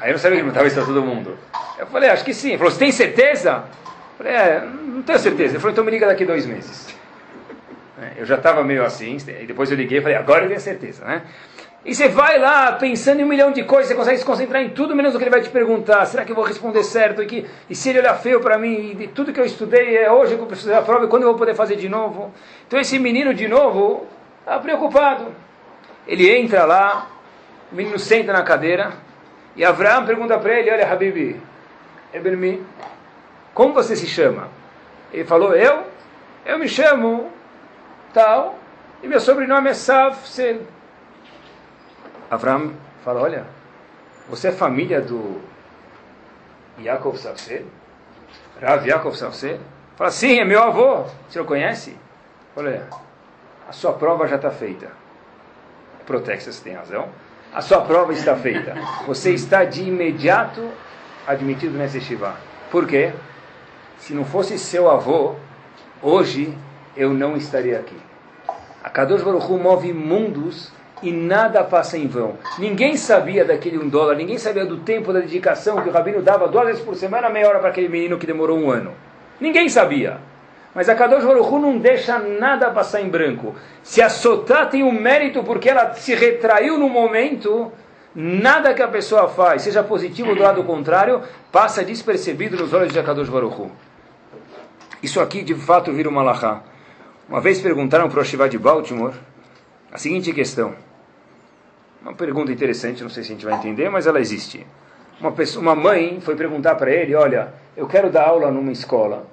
Aí eu não sabia que não estava isso todo mundo. Eu falei, acho que sim. Ele falou, você tem certeza? Eu falei, é, não tenho certeza. Ele falou, então me liga daqui dois meses. Eu já estava meio assim, e depois eu liguei e falei, agora eu tenho certeza, né? E você vai lá pensando em um milhão de coisas, você consegue se concentrar em tudo menos o que ele vai te perguntar. Será que eu vou responder certo? E, que, e se ele olhar feio para mim, e tudo que eu estudei é hoje que eu preciso fazer a prova, e quando eu vou poder fazer de novo? Então esse menino de novo está preocupado. Ele entra lá, o menino senta na cadeira, e Abraão pergunta para ele, olha Habibi, Ebermi, como você se chama? Ele falou, eu? Eu me chamo tal, e meu sobrenome é Sav Sel. Avram fala, olha, você é família do Yaakov Savsel? Rav Yaakov Savsel? Fala, sim, é meu avô. O senhor conhece? Olha, a sua prova já está feita. Protexas tem razão. A sua prova está feita. Você está de imediato admitido nesse Shiva. Por quê? Se não fosse seu avô, hoje eu não estaria aqui. A Kadosh Baruch Hu move mundos e nada passa em vão. Ninguém sabia daquele um dólar, ninguém sabia do tempo, da dedicação que o Rabino dava duas vezes por semana, meia hora para aquele menino que demorou um ano. Ninguém sabia. Mas a Kadosh Baruch Hu não deixa nada passar em branco. Se a Sotá tem um mérito porque ela se retraiu no momento, nada que a pessoa faz, seja positivo ou do lado contrário, passa despercebido nos olhos de Akadosh Baruch Hu. Isso aqui, de fato, vira uma lahá. Uma vez perguntaram para o Shiva de Baltimore a seguinte questão. Uma pergunta interessante, não sei se a gente vai entender, mas ela existe. Uma, pessoa, uma mãe foi perguntar para ele, olha, eu quero dar aula numa escola.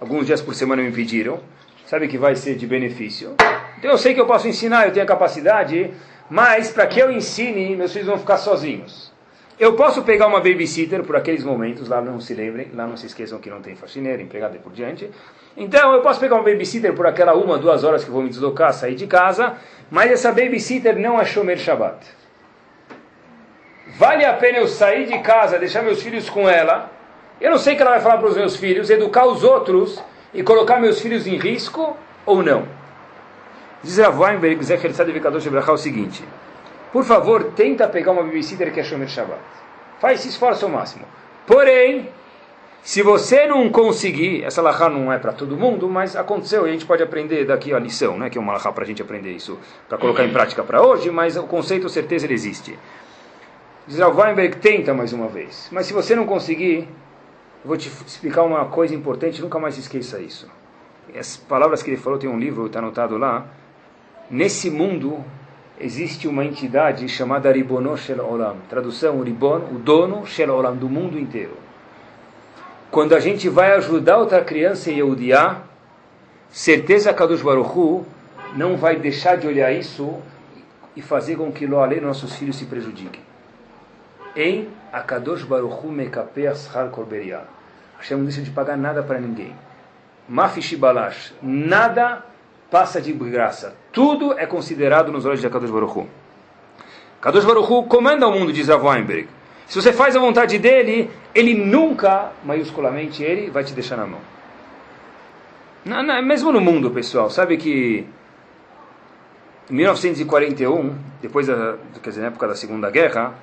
Alguns dias por semana me pediram. Sabe que vai ser de benefício. Então eu sei que eu posso ensinar, eu tenho a capacidade, mas para que eu ensine, meus filhos vão ficar sozinhos. Eu posso pegar uma babysitter por aqueles momentos, lá não se lembrem, lá não se esqueçam que não tem faxineira, empregada e por diante. Então eu posso pegar uma babysitter por aquela uma, duas horas que vou me deslocar, sair de casa, mas essa babysitter não é Shomer Shabbat. Vale a pena eu sair de casa, deixar meus filhos com ela? Eu não sei o que ela vai falar para os meus filhos, educar os outros e colocar meus filhos em risco ou não. Diz a Weinberg, Zecher Tzad Vikadosh Ebrachá, o seguinte. Por favor, tenta pegar uma babysitter que é Shomer Shabbat. Faz esse esforço ao máximo. Porém, se você não conseguir, essa lahá não é para todo mundo, mas aconteceu e a gente pode aprender daqui a lição, né, que é uma lahá para a gente aprender isso, para colocar em prática para hoje, mas o conceito, certeza, ele existe. Diz a Weinberg, tenta mais uma vez. Mas se você não conseguir, vou te explicar uma coisa importante, nunca mais esqueça isso. As palavras que ele falou, tem um livro, está anotado lá, Nesse mundo existe uma entidade chamada Ribono Shel Olam. Tradução, Ribon, o dono Shel Olam, do mundo inteiro. Quando a gente vai ajudar outra criança em Yehudiá, certeza dos Baruchu não vai deixar de olhar isso e fazer com que Loale, nossos filhos, se prejudiquem. Em Akadosh Baruchu Mekape Ashar Korberia. Hashem não deixa de pagar nada para ninguém. Mafish Balash. Nada passa de graça. Tudo é considerado nos olhos de Kadosh Baruch. Kadosh Baruch comanda o mundo, diz Rav Weinberg. Se você faz a vontade dele, ele nunca, maiusculamente, ele vai te deixar na mão. Não, mesmo no mundo, pessoal, sabe que em 1941, depois da, quer dizer, na época da Segunda Guerra,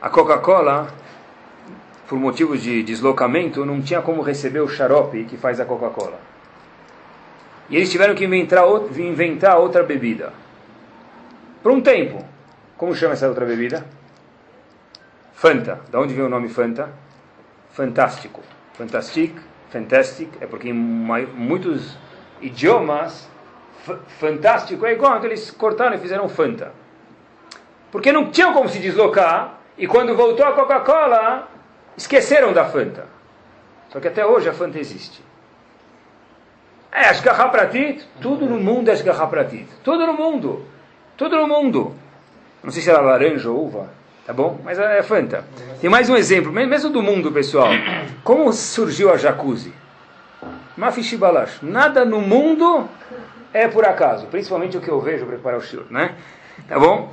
a Coca-Cola, por motivos de deslocamento, não tinha como receber o xarope que faz a Coca-Cola. E eles tiveram que inventar, inventar outra bebida. Por um tempo. Como chama essa outra bebida? Fanta. Da onde vem o nome Fanta? Fantástico. Fantastic, fantastic, é porque em muitos idiomas, fantástico é igual, então eles cortaram e fizeram Fanta. Porque não tinham como se deslocar, e quando voltou a Coca-Cola, esqueceram da Fanta. Só que até hoje a Fanta existe. É, Ashgaha Pratit, tudo no mundo é Ashgaha Pratit. Tudo no mundo. Tudo no mundo. Não sei se era laranja ou uva, tá bom? Mas é Fanta. Tem mais um exemplo, mesmo do mundo, pessoal. Como surgiu a jacuzzi? Mafishibalash. Nada no mundo é por acaso. Principalmente o que eu vejo preparar o shur, né? Tá bom?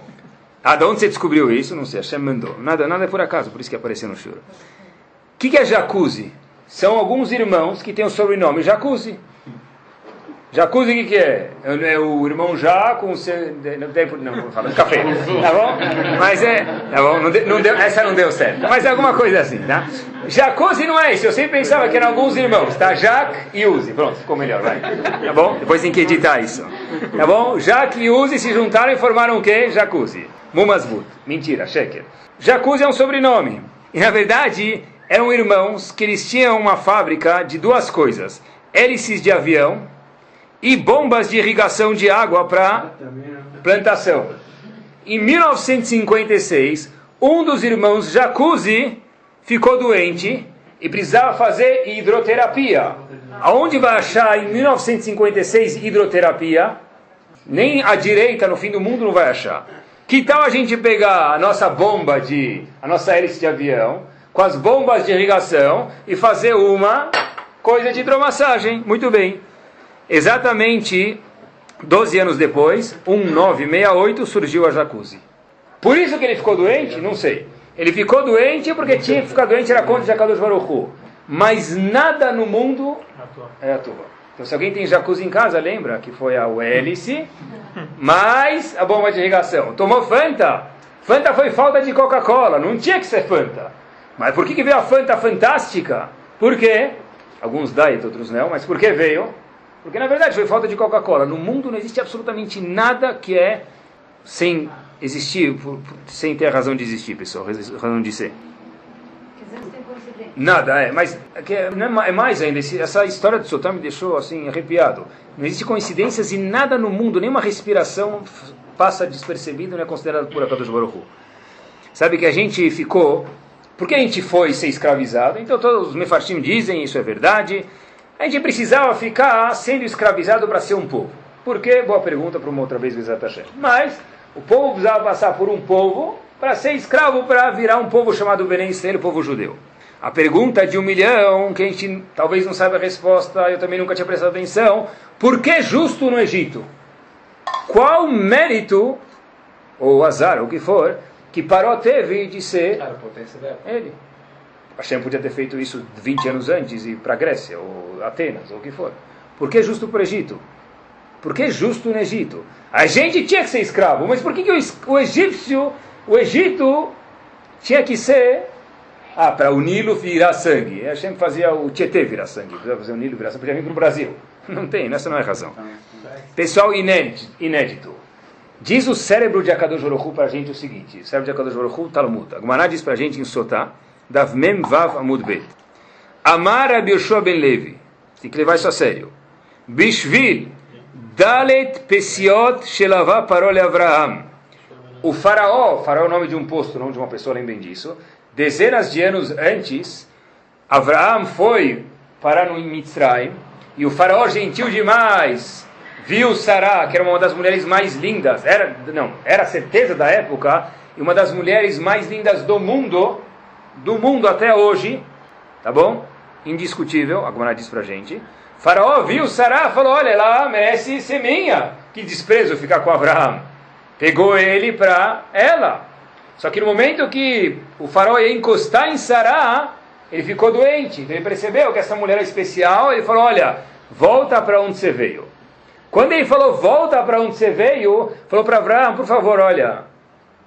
Ah, de onde você descobriu isso? Não sei, Hashem mandou. Nada, nada é por acaso, por isso que apareceu no shur. O que, que é jacuzzi? São alguns irmãos que têm o sobrenome jacuzzi. Jacuzzi o que, que é? É o irmão Já com o seu. Não tem. Não, vou falar. Café. Tá bom? Mas é. Tá bom? Não deu, não deu, essa não deu certo. Mas é alguma coisa assim, tá? Jacuzzi não é isso. Eu sempre pensava que eram alguns irmãos, tá? Jacques e Uzi. Pronto, ficou melhor, vai. Tá bom? Depois tem que editar isso. Tá bom? Jacques e Uzi se juntaram e formaram o quê? Jacuzzi. Mumasbut. Mentira, Sheker. Jacuzzi é um sobrenome. E na verdade, eram irmãos que eles tinham uma fábrica de duas coisas: hélices de avião e bombas de irrigação de água para plantação. Em 1956, um dos irmãos Jacuzzi ficou doente e precisava fazer hidroterapia. Aonde vai achar em 1956 hidroterapia? Nem a direita no fim do mundo não vai achar. Que tal a gente pegar a nossa bomba de, a nossa hélice de avião, com as bombas de irrigação e fazer uma coisa de hidromassagem? Muito bem. Exatamente 12 anos depois, 1968, surgiu a jacuzzi. Por isso que ele ficou doente? Não sei. Ele ficou doente porque tinha que ficar doente, era contra o Jakadosh Baruchu. Mas nada no mundo é à toa. Então se alguém tem jacuzzi em casa, lembra que foi a hélice, mais a bomba de irrigação. Tomou Fanta? Fanta foi falta de Coca-Cola, não tinha que ser Fanta. Mas por que, que veio a Fanta fantástica? Por quê? Alguns diet, outros não, mas por que veio? Porque na verdade foi falta de Coca-Cola. No mundo não existe absolutamente nada que é sem existir, sem ter razão de existir, pessoal, razão de ser. Nada, é, mas é, é, é é mais ainda, essa história do Sultan me deixou assim arrepiado. Não existe coincidências e nada no mundo, nenhuma respiração passa despercebido, não é considerado por Akadosh Baruch. Sabe que a gente ficou, por que a gente foi ser escravizado? Então todos os mefarshim dizem, isso é verdade, a gente precisava ficar sendo escravizado para ser um povo. Por quê? Boa pergunta para uma outra vez, Bezat Hashem. Mas o povo precisava passar por um povo para ser escravo, para virar um povo chamado Israel, o povo judeu. A pergunta de um milhão, que a gente talvez não saiba a resposta, eu também nunca tinha prestado atenção, por que justo no Egito? Qual mérito, ou azar, ou o que for, que Paró teve de ser Cara, potência dela. ele? Hashem podia ter feito isso 20 anos antes e ir para a Grécia, ou Atenas, ou o que for. Por que justo para o Egito? Por que justo no Egito? A gente tinha que ser escravo, mas por que, que o, o egípcio, o Egito, tinha que ser. Ah, para o Nilo virar sangue. A Hashem fazia o Tietê virar sangue. Precisava fazer o Nilo virar sangue, podia vir para o Brasil. Não tem, essa não é a razão. Pessoal inédito. inédito. Diz o cérebro de Akadosh Baruch para a gente o seguinte: o cérebro de Akadosh Baruch Talmud. A Gemara diz para a gente em Sotá, Dav Mem Vav Amud Bet. Amar Rabbi Yoshua Ben Levi. Tem que levar isso a sério. Bishvil Dalet Pesiot Shelavá Paró le Avraham. O faraó, faraó é o nome de um posto, não de uma pessoa, lembrem disso. Dezenas de anos antes, Avraham foi parar no Mitzrayim e o faraó gentil demais viu Sará, que era uma das mulheres mais lindas, era não, era certeza da época e uma das mulheres mais lindas do mundo, do mundo até hoje, tá bom? Indiscutível, a Gemara diz pra gente. Faraó viu Sará, falou: "Olha, ela merece ser minha". Que desprezo ficar com Abraão. Pegou ele para ela. Só que no momento que o faraó ia encostar em Sará, ele ficou doente. Então ele percebeu que essa mulher é especial. Ele falou: Olha, volta para onde você veio. Quando ele falou: Volta para onde você veio, falou para Abraão: Por favor, olha,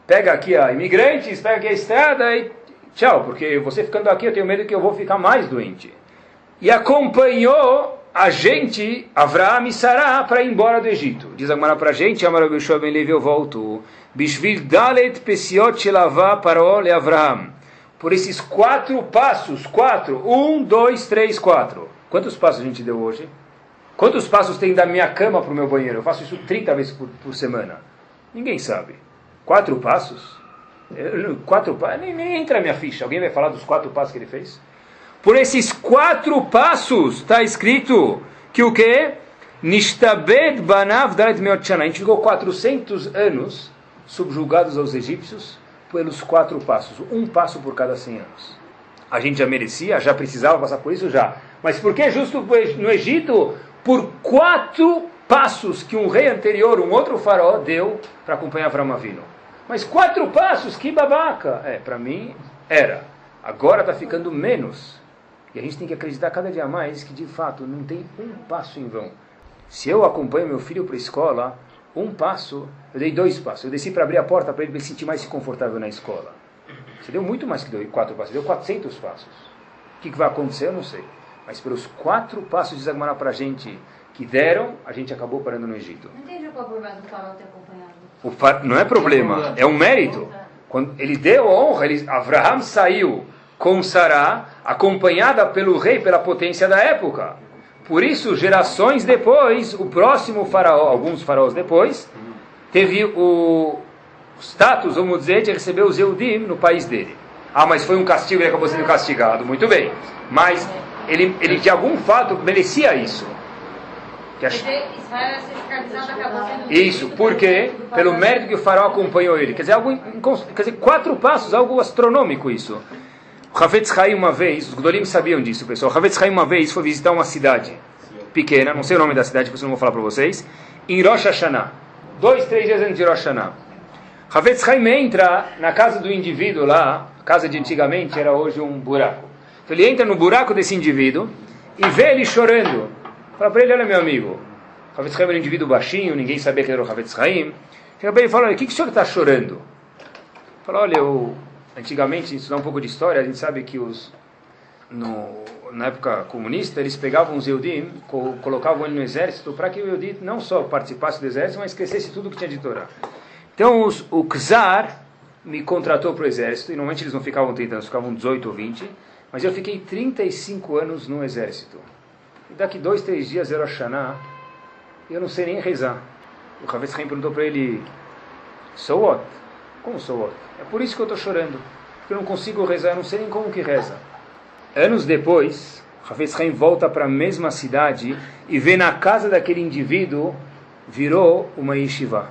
pega aqui a imigrantes, pega aqui a estrada e tchau, porque você ficando aqui eu tenho medo que eu vou ficar mais doente. E acompanhou a gente, Avraham e Sará, para ir embora do Egito. Diz agora para a gente, Amar ben Levi, eu volto. Bishvil dalet pesiot le Avraham. Por esses quatro passos, quatro, um, dois, três, quatro. Quantos passos a gente deu hoje? Quantos passos tem da minha cama para o meu banheiro? Eu faço isso 30 vezes por, por semana. Ninguém sabe. Quatro passos? Quatro passos? Nem, nem entra minha ficha. Alguém vai falar dos quatro passos que ele fez? Por esses quatro passos está escrito que o que? Nishtabed banav dalet meot shana. A gente ficou 400 anos subjugados aos egípcios pelos quatro passos. Um passo por cada 100 anos. A gente já merecia, já precisava passar por isso já. Mas por que justo no Egito? Por quatro passos que um rei anterior, um outro faraó, deu para acompanhar Avram Avinu. Mas quatro passos, que babaca! É, para mim era. Agora está ficando menos. E a gente tem que acreditar cada dia mais que de fato não tem um passo em vão. Se eu acompanho meu filho para a escola, um passo, eu dei dois passos. Eu desci para abrir a porta para ele se sentir mais confortável na escola. Você deu muito mais que dois, quatro passos, deu 400 passos. O que, que vai acontecer, eu não sei. Mas pelos quatro passos de Zagmará para a gente que deram, a gente acabou parando no Egito. Não entendi qual problema do farol ter O não é problema, é um mérito. Quando ele deu honra, ele, Avraham saiu com Sará, acompanhada pelo rei, pela potência da época. Por isso, gerações depois, o próximo faraó, alguns faraós depois, teve o status, vamos dizer, de receber os Eudim no país dele. Ah, mas foi um castigo, ele acabou sendo castigado. Muito bem. Mas ele, ele de algum fato merecia isso. Que a- Porque sendo isso, por quê? Pelo mérito que o faraó acompanhou ele. Quer dizer, algo, quer dizer, quatro passos, algo astronômico isso. O Havetz Haim uma vez, os Gdolim sabiam disso, pessoal. O Havetz Haim uma vez foi visitar uma cidade pequena, não sei o nome da cidade, por isso eu não vou falar para vocês, em Rosh Hashanah. Dois, três dias antes de Rosh Hashanah. Havetz Haim entra na casa do indivíduo lá, casa de antigamente era hoje um buraco. Então ele entra no buraco desse indivíduo e vê ele chorando. Fala para ele, olha meu amigo, Havetz Haim era um indivíduo baixinho, ninguém sabia que era o Havetz Haim. Chega bem e fala, o que, que o senhor está chorando? Fala, olha, eu, antigamente, estudar um pouco de história, a gente sabe que os, no, na época comunista, eles pegavam os Eudim, co colocavam ele no exército, para que o Eudim não só participasse do exército, mas esquecesse tudo que tinha de Torá. Então, os, o Czar me contratou para o exército, e normalmente eles não ficavam 30 anos, ficavam 18 ou 20, mas eu fiquei 35 anos no exército. E daqui dois, três dias era Hashanah, e eu não sei nem rezar. O Havetz Haim perguntou para ele, so what? Como so what? É por isso que eu estou chorando, porque eu não consigo rezar, eu não sei nem como que reza. Anos depois, Havetz Haim volta para a mesma cidade e vê na casa daquele indivíduo, virou uma yeshiva.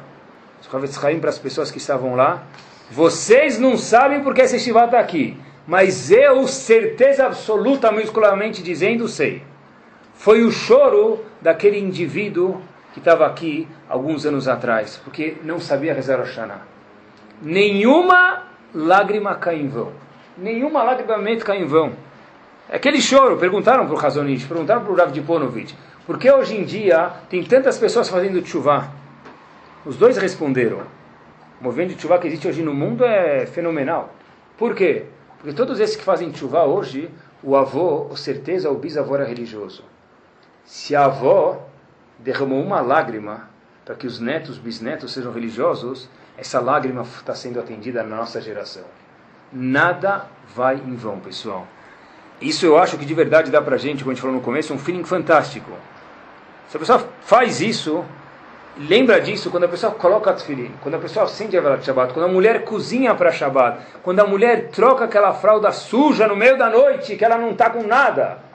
Havetz Haim para as pessoas que estavam lá, vocês não sabem porque essa yeshiva está aqui, mas eu, certeza absoluta, muscularmente dizendo, sei. Foi o choro daquele indivíduo que estava aqui alguns anos atrás, porque não sabia rezar Shana. Nenhuma lágrima cai em vão. Nenhuma lágrima cai em vão. Aquele choro, perguntaram para o Razonich, perguntaram para o Rav Diponovich, por que hoje em dia tem tantas pessoas fazendo tshuva? Os dois responderam, o movimento de tshuva que existe hoje no mundo é fenomenal. Por quê? Porque todos esses que fazem tshuva hoje, o avô, com certeza, o bisavô era religioso. Se a avó derramou uma lágrima para que os netos, bisnetos sejam religiosos, essa lágrima está sendo atendida na nossa geração. Nada vai em vão, pessoal. Isso eu acho que de verdade dá para gente, como a gente falou no começo, um feeling fantástico. Se a pessoa faz isso, lembra disso quando a pessoa coloca tefilin, quando a pessoa acende a vela de Shabbat, quando a mulher cozinha para Shabbat, quando a mulher troca aquela fralda suja no meio da noite, que ela não está com nada.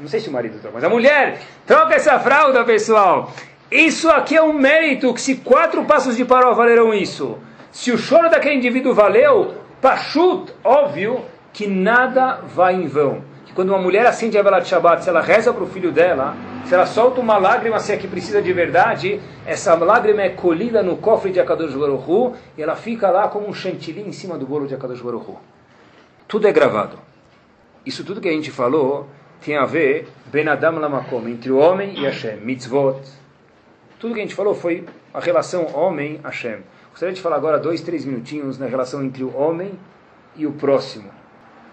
Não sei se o marido troca, mas a mulher troca essa fralda, pessoal. Isso aqui é um mérito que se quatro passos de paró valeram isso, se o choro daquele indivíduo valeu, pachut, óbvio, que nada vai em vão. Que quando uma mulher acende a vela de Shabbat, se ela reza para o filho dela, se ela solta uma lágrima, se é que precisa de verdade, essa lágrima é colhida no cofre de Akadosh Baruch Hu, e ela fica lá como um chantilly em cima do bolo de Akadosh Baruch Hu. Tudo é gravado. Isso tudo que a gente falou tem a ver Ben Adam Lamakom, entre o homem e Hashem, mitzvot. Tudo que a gente falou foi a relação homem-Hashem. Gostaria de falar agora dois, três minutinhos na relação entre o homem e o próximo.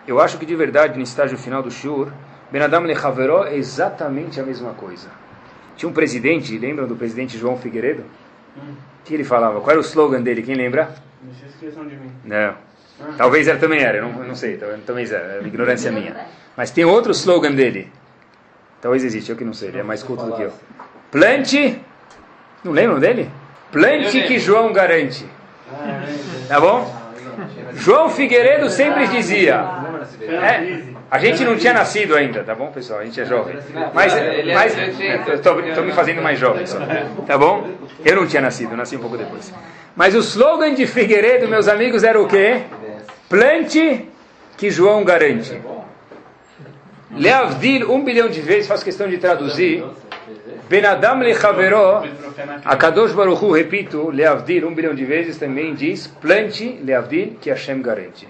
Eu acho que de verdade, no estágio final do Shur, Ben Adam Lechaveró é exatamente a mesma coisa. Tinha um presidente, lembram do presidente João Figueiredo? Hum. Que ele falava? Qual era o slogan dele? Quem lembra? Não se esqueçam de mim. Não. Talvez era, também era, não, não sei, talvez era, ignorância minha. Mas tem outro slogan dele. Talvez existe, eu que não sei, ele é mais culto do que eu. Plante. Não lembram dele? Plante que João garante. Tá bom? João Figueiredo sempre dizia. É, a gente não tinha nascido ainda, tá bom, pessoal? A gente é jovem. Mas, mas estou me fazendo mais jovem só. Tá bom? Eu não tinha nascido, nasci um pouco depois. Mas o slogan de Figueiredo, meus amigos, era o quê? Plante que João garante. Leavdil, um bilhão de vezes, faço questão de traduzir. Benadam lechaveró, a Kadosh Baruchu, repito, leavdil, um bilhão de vezes também diz, plante, leavdil, que Hashem garante.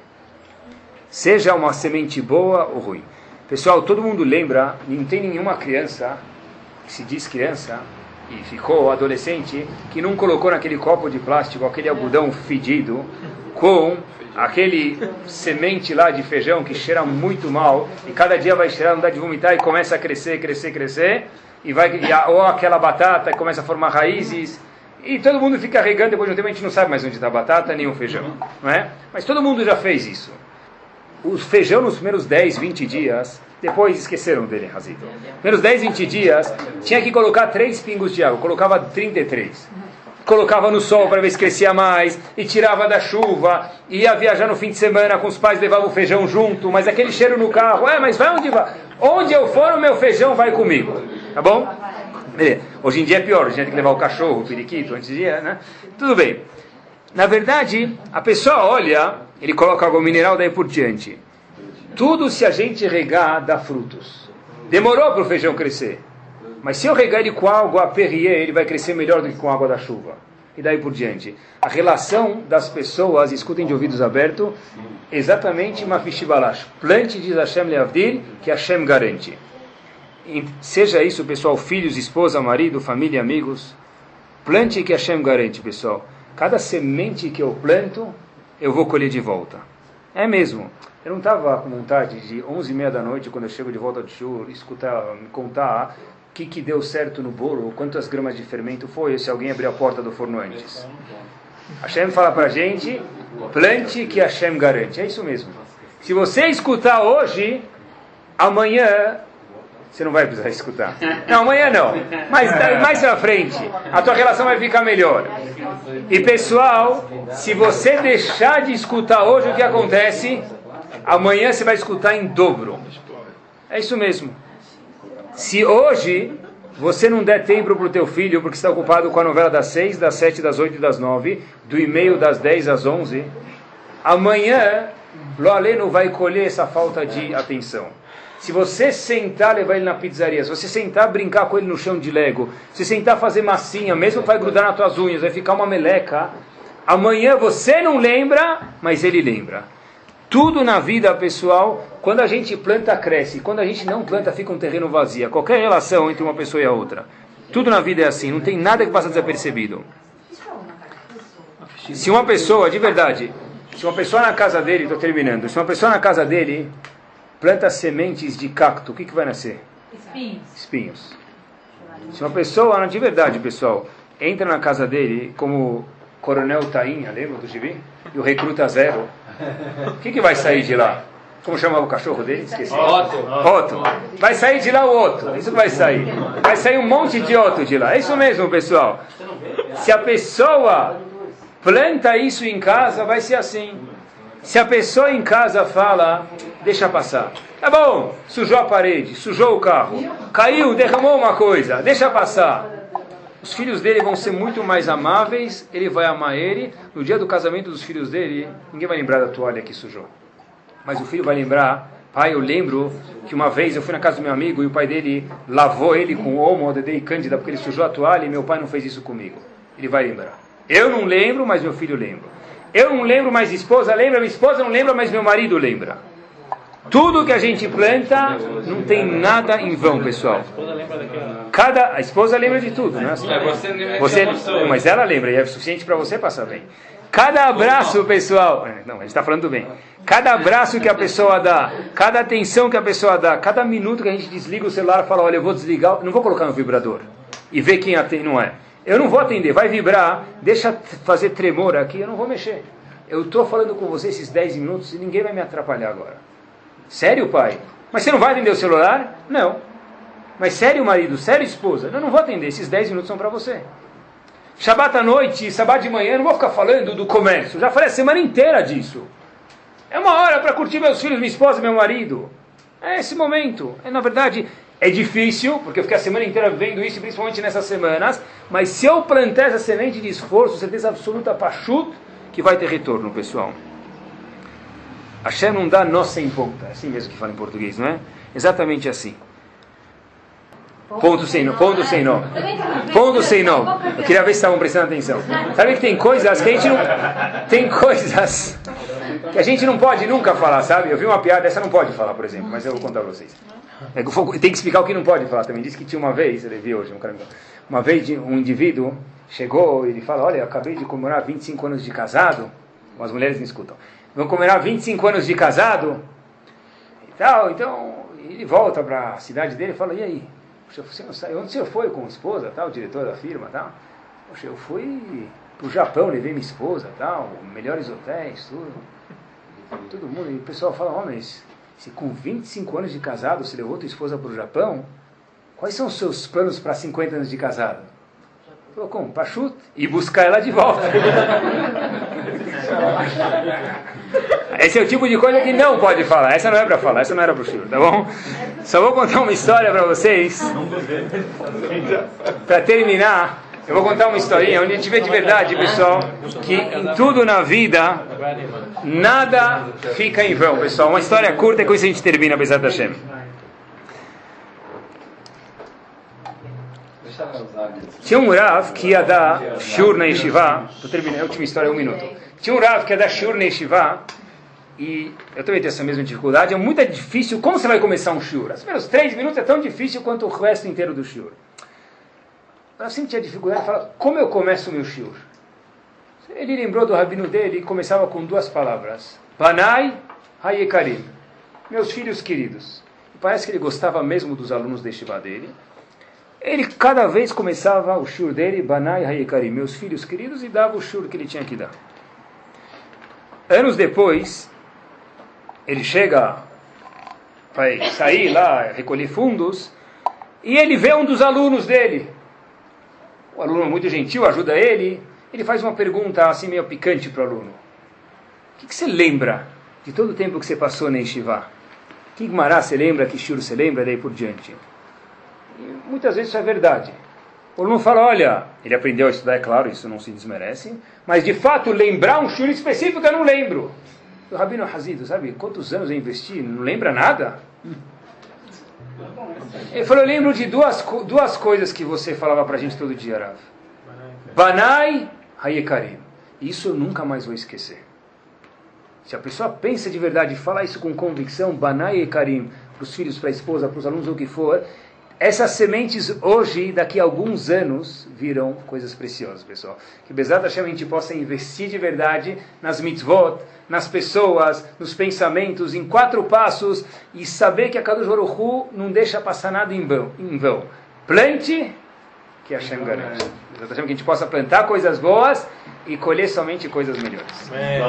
Seja uma semente boa ou ruim. Pessoal, todo mundo lembra, não tem nenhuma criança, que se diz criança, e ficou adolescente, que não colocou naquele copo de plástico aquele algodão fedido com aquele semente lá de feijão que cheira muito mal, e cada dia vai cheirar, não dá de vomitar, e começa a crescer, crescer, crescer, e vai, e a, ou aquela batata começa a formar raízes, e todo mundo fica regando, depois de um tempo a gente não sabe mais onde está a batata nem o feijão, não é? Mas todo mundo já fez isso o feijão nos primeiros 10, 20 dias, depois esqueceram dele, Razito. Primeiros 10, 20 dias, tinha que colocar 3 pingos de água, colocava 33. Colocava no sol para ver se crescia mais, e tirava da chuva, ia viajar no fim de semana com os pais, levava o feijão junto, mas aquele cheiro no carro, é, mas vai onde vai? Onde eu for, o meu feijão vai comigo. Tá bom? Hoje em dia é pior, a gente tem que levar o cachorro, o periquito, antes de dia, né? Tudo bem. Na verdade, a pessoa olha ele coloca água mineral daí por diante. Tudo se a gente regar dá frutos. Demorou para o feijão crescer. Mas se eu regar ele com água Perrier, ele vai crescer melhor do que com água da chuva. E daí por diante. A relação das pessoas, escutem de ouvidos abertos, exatamente Mafishibalash. Plante, diz Hashem Leavdil, que Hashem garante. seja isso, pessoal, filhos, esposa, marido, família, amigos, plante que Hashem garante, pessoal. Cada semente que eu planto, eu vou colher de volta. É mesmo. Eu não estava com vontade de 11 e meia da noite, quando eu chego de volta de churro, escutar, me contar que, que deu certo no bolo, quantas gramas de fermento foi, se alguém abriu a porta do forno antes. Hashem fala pra gente, plante que Hashem garante. É isso mesmo. Se você escutar hoje, amanhã você não vai precisar escutar. Não, amanhã não. Mas mais pra frente, a tua relação vai ficar melhor. E pessoal, se você deixar de escutar hoje o que acontece, amanhã você vai escutar em dobro. É isso mesmo. Se hoje você não der tempo para o teu filho, porque está ocupado com a novela das 6, das 7, das 8 e das 9, do e-mail das 10 às 11, amanhã Lo Aleno vai colher essa falta de atenção. Se você sentar, levar ele na pizzaria, se você sentar, brincar com ele no chão de Lego, se sentar fazer massinha, mesmo vai grudar nas tuas unhas, vai ficar uma meleca, amanhã você não lembra, mas ele lembra. Tudo na vida, pessoal, quando a gente planta, cresce. Quando a gente não planta, fica um terreno vazio. Qualquer relação entre uma pessoa e a outra. Tudo na vida é assim, não tem nada que passa desapercebido. Se uma pessoa, de verdade, se uma pessoa na casa dele, estou terminando, se uma pessoa na casa dele planta sementes de cacto, o que, que vai nascer? Espinhos. Espinhos. Se uma pessoa, de verdade, pessoal, entra na casa dele como Coronel Tainha, lembra do gibi? E o recruta zero. O que, que vai sair de lá? Como chamava o cachorro dele? Esqueci. Otto. Otto. Vai sair de lá o Otto. Isso que vai sair. Vai sair um monte de Otto de lá. É isso mesmo, pessoal. Se a pessoa planta isso em casa, vai ser assim. Se a pessoa em casa fala, deixa passar. Tá bom, sujou a parede, sujou o carro, caiu, derramou uma coisa, deixa passar. Os filhos dele vão ser muito mais amáveis, ele vai amar ele. No dia do casamento dos filhos dele, ninguém vai lembrar da toalha que sujou. Mas o filho vai lembrar, pai, eu lembro que uma vez eu fui na casa do meu amigo e o pai dele lavou ele com homo, dedei cândida porque ele sujou a toalha e meu pai não fez isso comigo. Ele vai lembrar. Eu não lembro, mas meu filho lembra. Eu não lembro, mas esposa lembra, minha esposa não lembra, mas meu marido lembra. Tudo que a gente planta não tem nada em vão, pessoal. Cada a esposa lembra de tudo, né? Você, mas ela lembra e é suficiente para você passar bem. Cada abraço, pessoal. Não, a gente está falando bem. Cada abraço que a pessoa dá, cada atenção que a pessoa dá, cada minuto que a gente desliga o celular e fala, olha, eu vou desligar, não vou colocar no vibrador e ver quem atende, não é. Eu não vou atender, vai vibrar, deixa fazer tremor aqui, eu não vou mexer. Eu estou falando com você esses 10 minutos e ninguém vai me atrapalhar agora. Sério, pai? Mas você não vai atender o celular? Não. Mas sério, marido? Sério, esposa? Eu não vou atender, esses 10 minutos são para você. Shabat à noite, Shabat de manhã, eu não vou ficar falando do comércio. Já falei a semana inteira disso. É uma hora para curtir meus filhos, minha esposa, meu marido. É esse momento. É, na verdade, é difícil, porque eu fiquei a semana inteira vendo isso, principalmente nessas semanas. Mas se eu plantar essa semente de esforço, certeza absoluta, pachut, que vai ter retorno, pessoal. Hashem não dá nó sem ponta. É assim mesmo que fala em português, não é? Exatamente assim. Ponto sem nó. Ponto sem nó. Ponto sem nó. Eu queria ver se estavam prestando atenção. Sabe que tem coisas que a gente não. Tem coisas que a gente não pode nunca falar, sabe? Eu vi uma piada, essa não pode falar, por exemplo, mas eu vou contar pra vocês. É Tem que explicar o que não pode falar também. Disse que tinha uma vez, ele viu hoje, um cara uma vez um indivíduo chegou e ele fala: Olha, eu acabei de comemorar 25 anos de casado. As mulheres me escutam. Vão comemorar 25 anos de casado e tal. Então, ele volta para a cidade dele e fala: E aí? Poxa, você não sabe, onde o senhor foi com a esposa, tal, o diretor da firma, tal? Poxa, eu fui pro Japão, levei minha esposa, tal, melhores hotéis, tudo. Todo mundo, e o pessoal fala, mas se com 25 anos de casado você levou tua esposa para o Japão, quais são os seus planos para 50 anos de casado? Falou, como? Pachut? E buscar ela de volta. Esse é o tipo de coisa que não pode falar. Essa não é para falar, essa não era para o Shur, tá bom? Só vou contar uma história para vocês. Para terminar, eu vou contar uma historinha onde a gente vê de verdade, pessoal, que em tudo na vida, nada fica em vão, pessoal. Uma história curta e com isso a gente termina, Bezat Hashem. Tinha um Rav que ia dar Shur na Yeshiva. Estou terminando a última história, um minuto. Tinha um Rav que ia dar Shur na Yeshiva. e eu também tenho essa mesma dificuldade, é muito difícil. Como você vai começar um shiur? Os primeiros três minutos é tão difícil quanto o resto inteiro do shiur. Eu sempre tinha dificuldade de falar, como eu começo o meu shiur? Ele lembrou do rabino dele e começava com duas palavras. Banai Hayekarim. Meus filhos queridos. Parece que ele gostava mesmo dos alunos de Shiva dele. Ele cada vez começava o shur dele, Banai Hayekarim, meus filhos queridos, e dava o shur que ele tinha que dar. Anos depois, ele chega, vai sair lá, recolher fundos, e ele vê um dos alunos dele. O aluno é muito gentil, ajuda ele. Ele faz uma pergunta assim meio picante para o aluno. O que, que, você lembra de todo o tempo que você passou na Yeshiva? Que Gmará você lembra, que Shur você lembra, daí por diante? E muitas vezes isso é verdade. O aluno fala, olha, ele aprendeu a estudar, é claro, isso não se desmerece, mas de fato lembrar um Shur específico eu não lembro. O Rabino Hazido, sabe quantos anos eu investi? Não lembra nada? Ele falou, eu lembro de duas, duas coisas que você falava para a gente todo dia, Rav. Banai Hayekarim. Isso eu nunca mais vou esquecer. Se a pessoa pensa de verdade e fala isso com convicção, Banai Hayekarim, para os filhos, para a esposa, para os alunos, o que for, essas sementes hoje, daqui a alguns anos, viram coisas preciosas, pessoal. Que Bezat Hashem a gente possa investir de verdade nas mitzvot, nas pessoas, nos pensamentos, em quatro passos e saber que a Kadosh Baruch Hu não deixa passar nada em vão. Em vão. Plante, que Hashem garante. Bezat Hashem que a gente possa plantar coisas boas e colher somente coisas melhores. Amém.